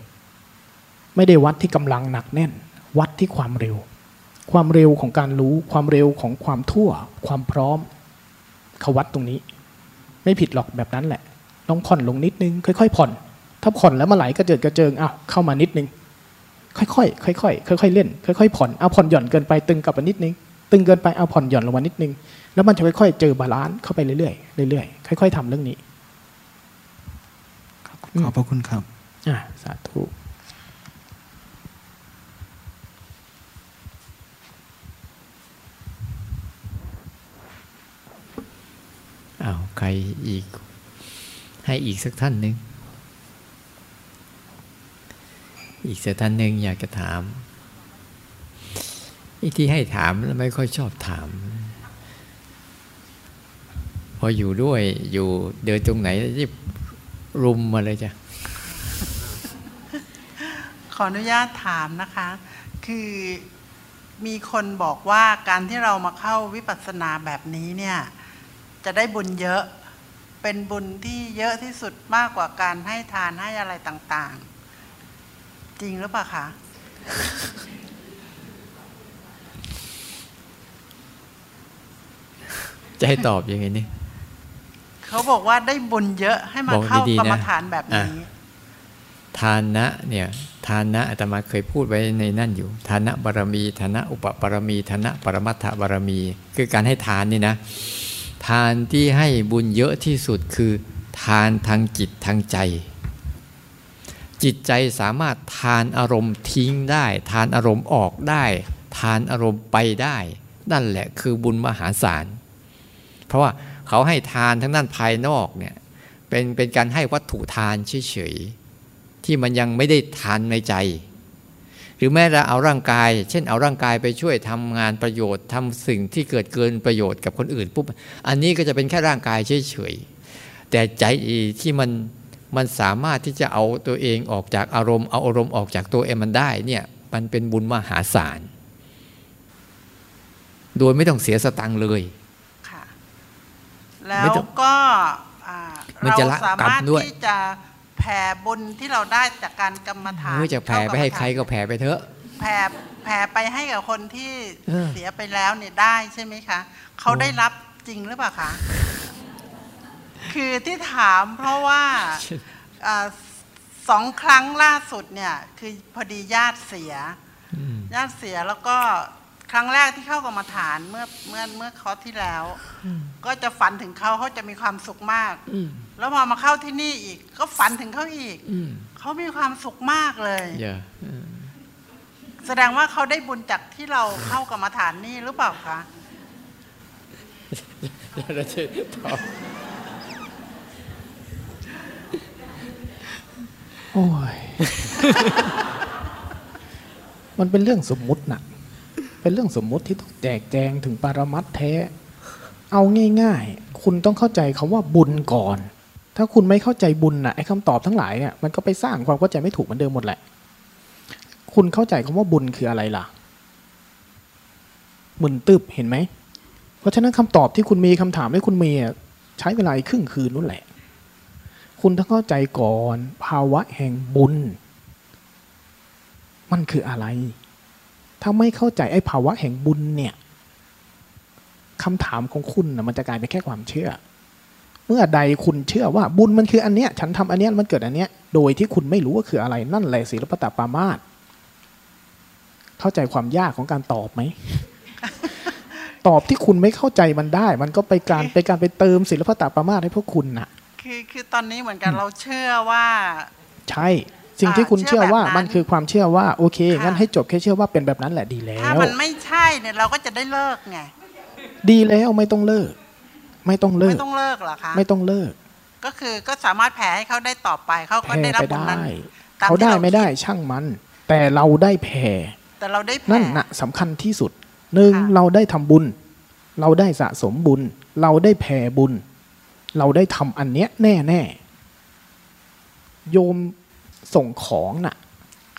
ไม่ได้วัดที่กำลังหนักแน่น วัดที่ความเร็ว ความเร็วของการรู้ความเร็วของความทั่ว ความพร้อมเขาวัดตรงนี้ ไม่ผิดหรอกแบบนั้นแหละลองผ่อนลงนิดนึงค่อยๆผ่อน ถ้าผ่อนแล้วมาไหลกระเจิดกระเจิงอ้าวเข้ามานิดนึงค่อยๆค่อยๆค่อยๆเล่น ค่อยๆผ่อนเอาผ่อนหย่อนเกินไปตึงกลับมานิดนึง ตึงเกินไปเอาผ่อนหย่อนลงมานิดนึง แล้วมันจะค่อยๆเจอ balance เข้าไปเรื่อยๆเรื่อยๆค่อยๆทำเรื่องนี้ขอบพระคุณครับอ่าสาธุอ้าวใครอีก ให้อีกสักท่านหนึ่งอีกสักท่านหนึ่งอยากจะถามไอ้ที่ให้ถามแล้วไม่ค่อยชอบถามพ ออยู่ด้วยอยู่เดินตรงไหนที่รุมมาเลยจ้ะ ขออนุญาตถามนะคะ คือมีคนบอกว่าการที่เรามาเข้าวิปัสสนาแบบนี้เนี่ย จะได้บุญเยอะเป็นบุญที่เยอะที่สุดมากกว่าการให้ทานให้อะไรต่าง ๆ จริงหรือเปล่าคะจะให้ตอบยังไงนี่ เขาบอกว่าได้บุญเยอะให้มาบอกเข้าดีๆกรรมนะฐานแบบนี้อะทานะเนี่ยทานะอาตมาเคยพูดไว้ในนั่นอยู่ทานะบารมีทานะอุปปารมีทานะปรมัตถบารมี คือการให้ทานนี่นะ ทานที่ให้บุญเยอะที่สุดคือ ทานทางจิตทางใจ จิตใจสามารถทานอารมณ์ทิ้งได้ ทานอารมณ์ออกได้ ทานอารมณ์ไปได้ นั่นแหละคือบุญมหาศาล เพราะว่า เขาให้ทานทั้งด้านภายนอกเนี่ยเป็นเป็นการให้วัตถุทานเฉยๆที่มันยังไม่ได้ทานในใจ หรือแม้เราเอาร่างกาย เช่นเอาร่างกายไปช่วยทำงานประโยชน์ทำสิ่งที่เกิดเกินประโยชน์กับคนอื่นปุ๊บอันนี้ก็จะเป็นแค่ร่างกายเฉยๆแต่ใจที่มันมันสามารถที่จะเอาตัวเองออกจากอารมณ์เอาอารมณ์ออกจากตัวเองมันได้เนี่ยมันเป็นบุญมหาศาล โดยไม่ต้องเสียสตังค์เลย แล้ไม่วต้องก็อ่ามันเราจะละสากรรมมารถด้วยที่จะแผ่บุญที่เราได้จากการกรรมฐานเออจะแผ่ไปให้ใครก็แผ่ไปเถอะแผ่แผ่ไปให้กับคนที่เออเสียไปแล้วเนี่ยได้ใช่ไหมคะเขาได้รับจริงหรือเปล่าคะคือที่ถามเพราะว่าอ่าสองครั้งล่าสุดเนี่ย คือพอดีญาติเสียอืมญาติเสียแล้วก็ ครั้งแรกที่เข้ากรรมฐานเมื่อเมื่อเมื่อคอร์สที่แล้ว ก็จะฝันถึงเขาเขาจะมีความสุขมากอืมแล้วพอมาเข้าที่นี่อีก ก็ฝันถึงเขาอีกอืมเขามีความสุขมากเลยอย่าเออแสดงว่าเขาได้บุญจากที่เราเข้ากรรมฐานนี่หรือเปล่าคะเราจะตอบโอ้ย มันเป็นเรื่องสมมุตินะ เป็นเรื่องสมมุติที่ต้องแจกแจงถึงปรมัตถ์แท้ เอาง่าย ๆ คุณต้องเข้าใจคำว่าบุญก่อน ถ้าคุณไม่เข้าใจบุญน่ะไอ้คำตอบทั้งหลายเนี่ยมันก็ไปสร้างความเข้าใจไม่ถูกเหมือนเดิมหมดแหละ คุณเข้าใจคำว่าบุญคืออะไรล่ะมึนตึบเห็นไหม เพราะฉะนั้นคำตอบที่คุณมีคำถามที่คุณมีอะใช้เวลาครึ่งคืนนู่นแหละ คุณต้องเข้าใจก่อน ภาวะแห่งบุญ มันคืออะไร ถ้าไม่เข้าใจไอ้ภาวะแห่งบุญเนี่ยคำถามของคุณนะมันจะกลายเป็นแค่ความเชื่อ เมื่อใดคุณเชื่อว่าบุญมันคืออันเนี้ย ฉันทำอันเนี้ยมันเกิดอันเนี้ย โดยที่คุณไม่รู้ว่าคืออะไรนั่นแหละศิลปตปามาสเข้าใจความยากของการตอบไหมตอบที่คุณไม่เข้าใจมันได้ มันก็ไปการไปการไปเติมศิลปตปามาสให้พวกคุณน่ะ คือคือตอนนี้เหมือนกันเราเชื่อว่า ใช่ สิ่งที่คุณอ่าเชื่เชื่ออว่าแบบนั้นมันคือความเชื่อว่าโอเคค่ะงั้นให้จบแค่เชื่อว่าเป็นแบบนั้นแหละดีแล้ถ้าวมันไม่ใช่เนี่ยเราก็จะได้เลิกไงดีแล้วไม่ต้องเลิก ไม่ต้องเลิไม่กต้องเลิกเหรอคะไม่ต้องเลิก ก็คือก็สามารถแผ่ให้เขาได้ต่อไปเขาก็แผ่ได้รับไปบุญได้นั้นตามเขาที่ได้เราไม่ได้คิดช่างมัน แต่เราได้แผ่แต่เราได้แผ่นั่นน่ะสำคัญที่สุดหนึ่งค่ะเราได้ทำบุญ เราได้สะสมบุญ เราได้แผ่บุญ เราได้ทำอันเนี้ยแน่แน่ๆโยม ส่งของน่ะ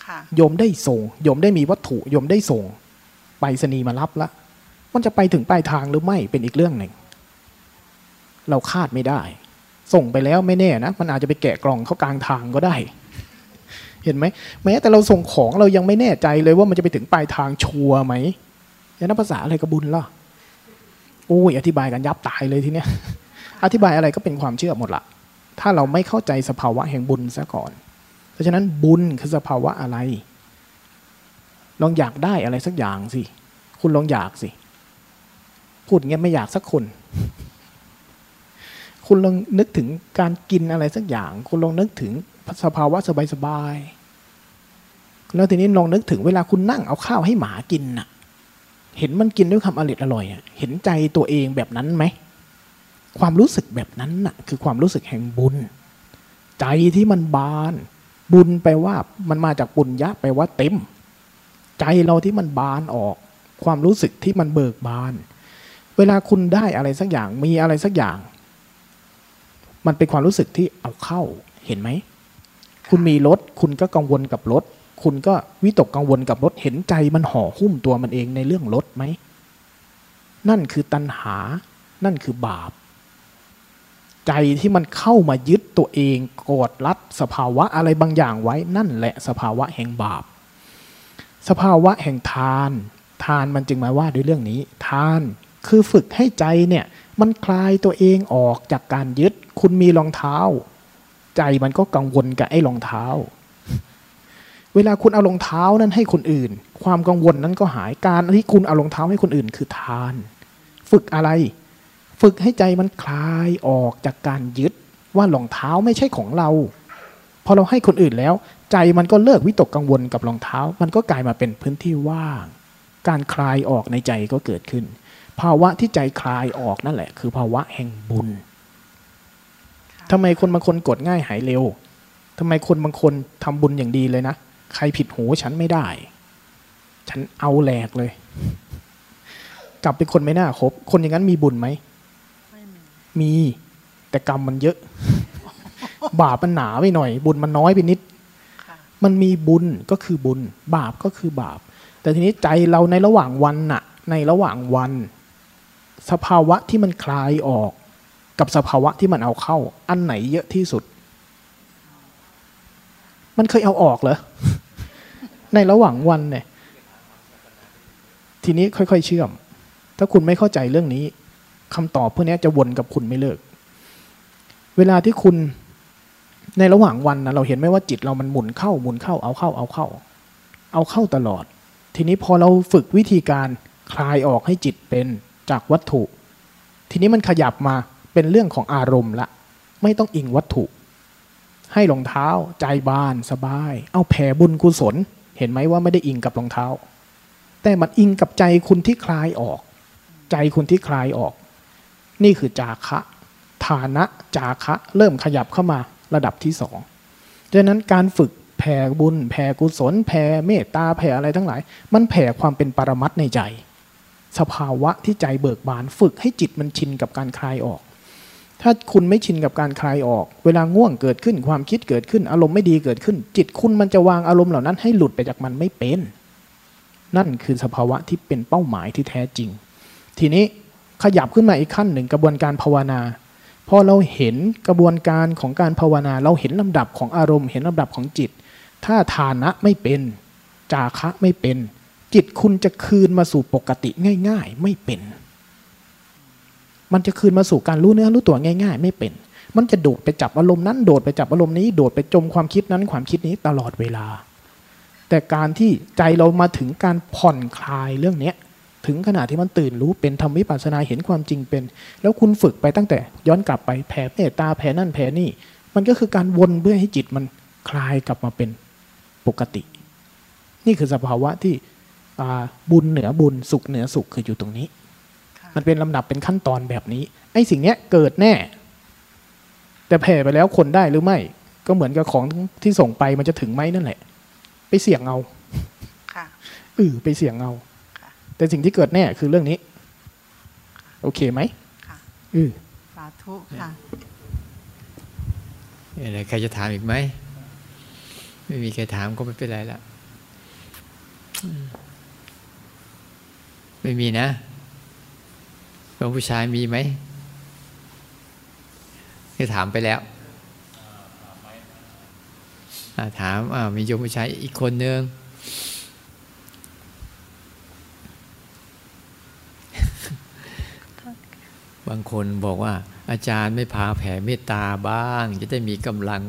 ค่ะโยมได้ส่งโยมได้มีวัตถุโยมได้ส่ง ไปรษณีย์มารับแล้วมันจะไปถึงปลายทางหรือไม่เป็นอีกเรื่องหนึ่ง เราคาดไม่ได้ ส่งไปแล้วไม่แน่นะ มันอาจจะไปแกะกล่องเข้ากลางทางก็ได้ เห็นไหมแม้แต่เราส่งของเรายังไม่แน่ใจเลยว่ามันจะไปถึงปลายทางชัวร์ไหมยานับภาษาอะไรกับบุญล่ะโอ้ยอธิบายกันยับตายเลยทีเนี้ยอธิบายอะไรก็เป็นความเชื่อหมดละถ้าเราไม่เข้าใจสภาวะแห่งบุญซะก่อน เพราะฉะนั้นบุญคือสภาวะอะไร ลองอยากได้อะไรสักอย่างสิ คุณลองอยากสิ พูดเงี้ยไม่อยากสักคน คุณลองนึกถึงการกินอะไรสักอย่าง คุณลองนึกถึงสภาวะสบายๆ แล้วทีนี้ลองนึกถึงเวลาคุณนั่งเอาข้าวให้หมากินน่ะ เห็นมันกินด้วยความอร่อยอร่อยเห็นใจตัวเองแบบนั้นไหม ความรู้สึกแบบนั้นน่ะ คือความรู้สึกแห่งบุญ ใจที่มันบาน บุญแปลว่ามันมาจากบุญยะแปลว่าเต็ม ใจเราที่มันบานออก ความรู้สึกที่มันเบิกบาน เวลาคุณได้อะไรสักอย่างมีอะไรสักอย่าง มันเป็นความรู้สึกที่เอาเข้าเห็นไหม คุณมีรถ คุณก็กังวลกับรถ คุณก็วิตกกังวลกับรถเห็นใจมันห่อหุ้มตัวมันเองในเรื่องรถไหม นั่นคือตัณหา นั่นคือบาป ใจที่มันเข้ามายึดตัวเองกดรัดสภาวะอะไรบางอย่างไว้นั่นแหละสภาวะแห่งบาป สภาวะแห่งทาน ทานมันจึงมาว่าด้วยเรื่องนี้ ทานคือฝึกให้ใจเนี่ยมันคลายตัวเองออกจากการยึด คุณมีรองเท้า ใจมันก็กังวลกับไอ้รองเท้า เวลาคุณเอารองเท้านั้นให้คนอื่น ความกังวลนั้นก็หายการที่คุณเอารองเท้าให้คนอื่นคือทาน ฝึกอะไร ฝึกให้ใจมันคลายออกจากการยึดว่ารองเท้าไม่ใช่ของเรา พอเราให้คนอื่นแล้ว ใจมันก็เลิกวิตกกังวลกับรองเท้า มันก็กลายมาเป็นพื้นที่ว่าง การคลายออกในใจก็เกิดขึ้น ภาวะที่ใจคลายออกนั่นแหละ คือภาวะแห่งบุญทำไมคนบางคนกดง่ายหายเร็วทำไมคนบางคนทำบุญอย่างดีเลยนะ ใครผิดหูฉันไม่ได้ ฉันเอาแหลกเลย กลับเป็นคนไม่น่าคบ คนอย่างนั้นมีบุญไหม มี แต่กรรมมันเยอะ บาปมันหนาไปหน่อย บุญมันน้อยไปนิด มันมีบุญก็คือบุญ บาปก็คือบาป แต่ทีนี้ใจเราในระหว่างวันน่ะ ในระหว่างวัน สภาวะที่มันคลายออก กับสภาวะที่มันเอาเข้า อันไหนเยอะที่สุด มันเคยเอาออกเหรอในระหว่างวันเนี่ย ทีนี้ค่อยๆเชื่อม ถ้าคุณไม่เข้าใจเรื่องนี้ คำตอบพวกนี้จะวนกับคุณไม่เลิก เวลาที่คุณในระหว่างวันนะเราเห็นไหมว่าจิตเรามันหมุนเข้าหมุนเข้าเอาเข้าเอาเข้า เอาเข้าตลอด ทีนี้พอเราฝึกวิธีการคลายออกให้จิตเป็นจากวัตถุ ทีนี้มันขยับมาเป็นเรื่องของอารมณ์ละไม่ต้องอิงวัตถุ ให้รองเท้าใจบานสบาย เอาแผ่บุญกุศล เห็นไหมว่าไม่ได้อิงกับรองเท้า แต่มันอิงกับใจคุณที่คลายออก ใจคุณที่คลายออก นี่คือจาคะฐานะจาคะเริ่มขยับเข้ามาระดับที่สองดังนั้นการฝึกแผ่บุญ แผ่กุศล แผ่เมตตาแผ่อะไรทั้งหลาย มันแผ่ความเป็นปรมัตในใจ สภาวะที่ใจเบิกบาน ฝึกให้จิตมันชินกับการคลายออก ถ้าคุณไม่ชินกับการคลายออก เวลาง่วงเกิดขึ้นความคิดเกิดขึ้น อารมณ์ไม่ดีเกิดขึ้น จิตคุณมันจะวางอารมณ์เหล่านั้นให้หลุดไปจากมันไม่เป็น นั่นคือสภาวะที่เป็นเป้าหมายที่แท้จริง ทีนี้ ขยับขึ้นมาอีกขั้นหนึ่งกระบวนการภาวนาพอเราเห็นกระบวนการของการภาวนา เราเห็นลำดับของอารมณ์ เห็นลำดับของจิต ถ้าฐานะไม่เป็นจาคะไม่เป็น จิตคุณจะคืนมาสู่ปกติง่าย ๆ ไม่เป็น มันจะคืนมาสู่การรู้เนื้อรู้ตัวง่าย ๆ ไม่เป็น มันจะโดดไปจับอารมณ์นั้นโดดไปจับอารมณ์นี้โดดไปจมความคิดนั้นความคิดนี้ตลอดเวลา แต่การที่ใจเรามาถึงการผ่อนคลายเรื่องเนี้ย ถึงขนาดที่มันตื่นรู้เป็นทำวิปัสสนาเห็นความจริงเป็น แล้วคุณฝึกไปตั้งแต่ย้อนกลับไปแผ่เมตตาแผ่นั่นแผ่นี่ มันก็คือการวนเพื่อให้จิตมันคลายกลับมาเป็นปกติ นี่คือสภาวะที่อ่าบุญเหนือบุญสุขเหนือสุขคืออยู่ตรงนี้ มันเป็นลำดับเป็นขั้นตอนแบบนี้ ไอ้สิ่งเนี้ยเกิดแน่ แต่แผ่ไปแล้วคนได้หรือไม่ ก็เหมือนกับของที่ส่งไปมันจะถึงไหมนั่นแหละ ไปเสี่ยงเอาค่ะเออไปเสี่ยงเอา แต่สิ่งที่เกิดแน่คือเรื่องนี้ โอเคไหมค่ะเออสาธุค่ะอะไรใครจะถามอีกไหม ไม่มีใครถามก็ไม่เป็นไรละอืมไม่มีนะหลวงผู้ชายมีไหมที่ถามไปแล้วอ่าถามอ่ามีโยมผู้ชายอีกคนนึง บางคนบอกว่าอาจารย์ไม่พาแผ่เมตตาบ้าง จะได้มีกำลัง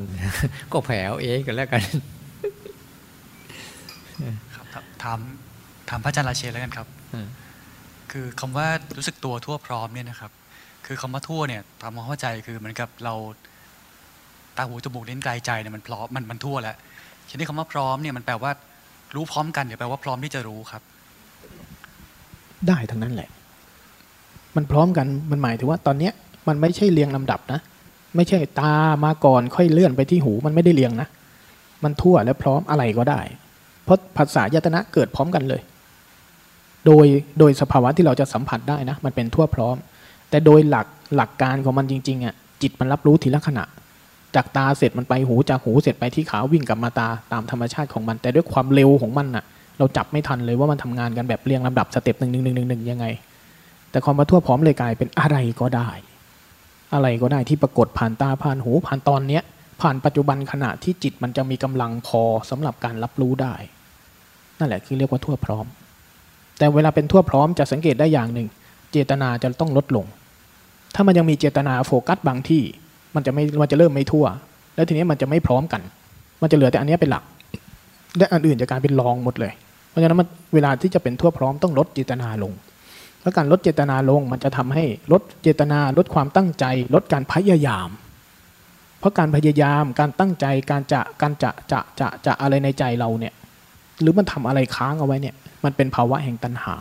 ก็แผ่เอาเองกันแล้วกัน ครับถถามถามพระอาจารย์ราเชนแล้วกันครับอืมคือคำว่ารู้สึกตัวทั่วพร้อมเนี่ยนะครับ คือคำว่าทั่วเนี่ยตามความเข้าใจคือเหมือนกับเราตาหูจมูกลิ้นกายใจเนี่ยมันพร้อมมันมันทั่วแล้วทีนี้คำว่าพร้อมเนี่ยมันแปลว่า รู้พร้อมกันหรือแปลว่าพร้อมที่จะรู้ครับ ได้ทั้งนั้นแหละ มันพร้อมกันมันหมายถึงว่าตอนเนี้ยมันไม่ใช่เรียงลำดับนะ ไม่ใช่ตามาก่อนค่อยเลื่อนไปที่หูมันไม่ได้เรียงนะ มันทั่วและพร้อมอะไรก็ได้ เพราะภาษายตนะเกิดพร้อมกันเลย โดยโดยสภาวะที่เราจะสัมผัสได้นะ มันเป็นทั่วพร้อม แต่โดยหลักหลักการของมันจริงๆอะจิตมันรับรู้ทีละขณะ จากตาเสร็จมันไปหูจากหูเสร็จไปที่ขาวิ่งกลับมาตาตามธรรมชาติของมัน แต่ด้วยความเร็วของมันน่ะ เราจับไม่ทันเลยว่ามันทำงานกันแบบเรียงลำดับสเต็ปหนึ่งหนึ่งหนึ่งหนึ่งยังไง แต่ความมาทั่วพร้อมเลยกลายเป็นอะไรก็ได้ อะไรก็ได้ที่ปรากฏผ่านตาผ่านหูผ่านตอนเนี้ยผ่านปัจจุบันขณะที่จิตมันจะมีกำลังพอสำหรับการรับรู้ได้ นั่นแหละคือเรียกว่าทั่วพร้อม แต่เวลาเป็นทั่วพร้อมจะสังเกตได้อย่างหนึ่ง เจตนาจะต้องลดลง ถ้ามันยังมีเจตนาโฟกัสบางที่ มันจะไม่มันจะเริ่มไม่ทั่ว แล้วทีนี้มันจะไม่พร้อมกัน มันจะเหลือแต่อันนี้เป็นหลักและอันอื่นจะกลายเป็นรองหมดเลย เพราะฉะนั้นมันเวลาที่จะเป็นทั่วพร้อมต้องลดเจตนาลง เพราะการลดเจตนาลงมันจะทำให้ลดเจตนาลดความตั้งใจ ลดการพยายาม เพราะการพยายามการตั้งใจการจะการจะจะจะจะอะไรในใจเราเนี่ยหรือมันทำอะไรค้างเอาไว้เนี่ยมันเป็นภาวะแห่งตัณหา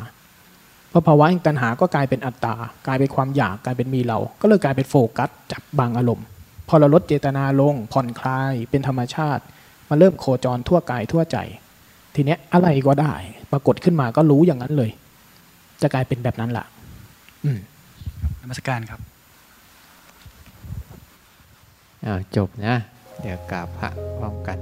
เพราะภาวะแห่งตัณหาก็กลายเป็นอัตตากลายเป็นความอยากกลายเป็นมีเรา ก็เลยกลายเป็นโฟกัสจับบางอารมณ์ พอเราลดเจตนาลงผ่อนคลายเป็นธรรมชาติมันเริ่มโคจรทั่วกายทั่วใจ ทีเนี้ยอะไรก็ได้ ปรากฏขึ้นมาก็รู้อย่างนั้นเลย จะกลายเป็นแบบนั้นล่ะ อืมนมัสการครับอ้าวจบนะ เดี๋ยวกราบพระพร้อมกัน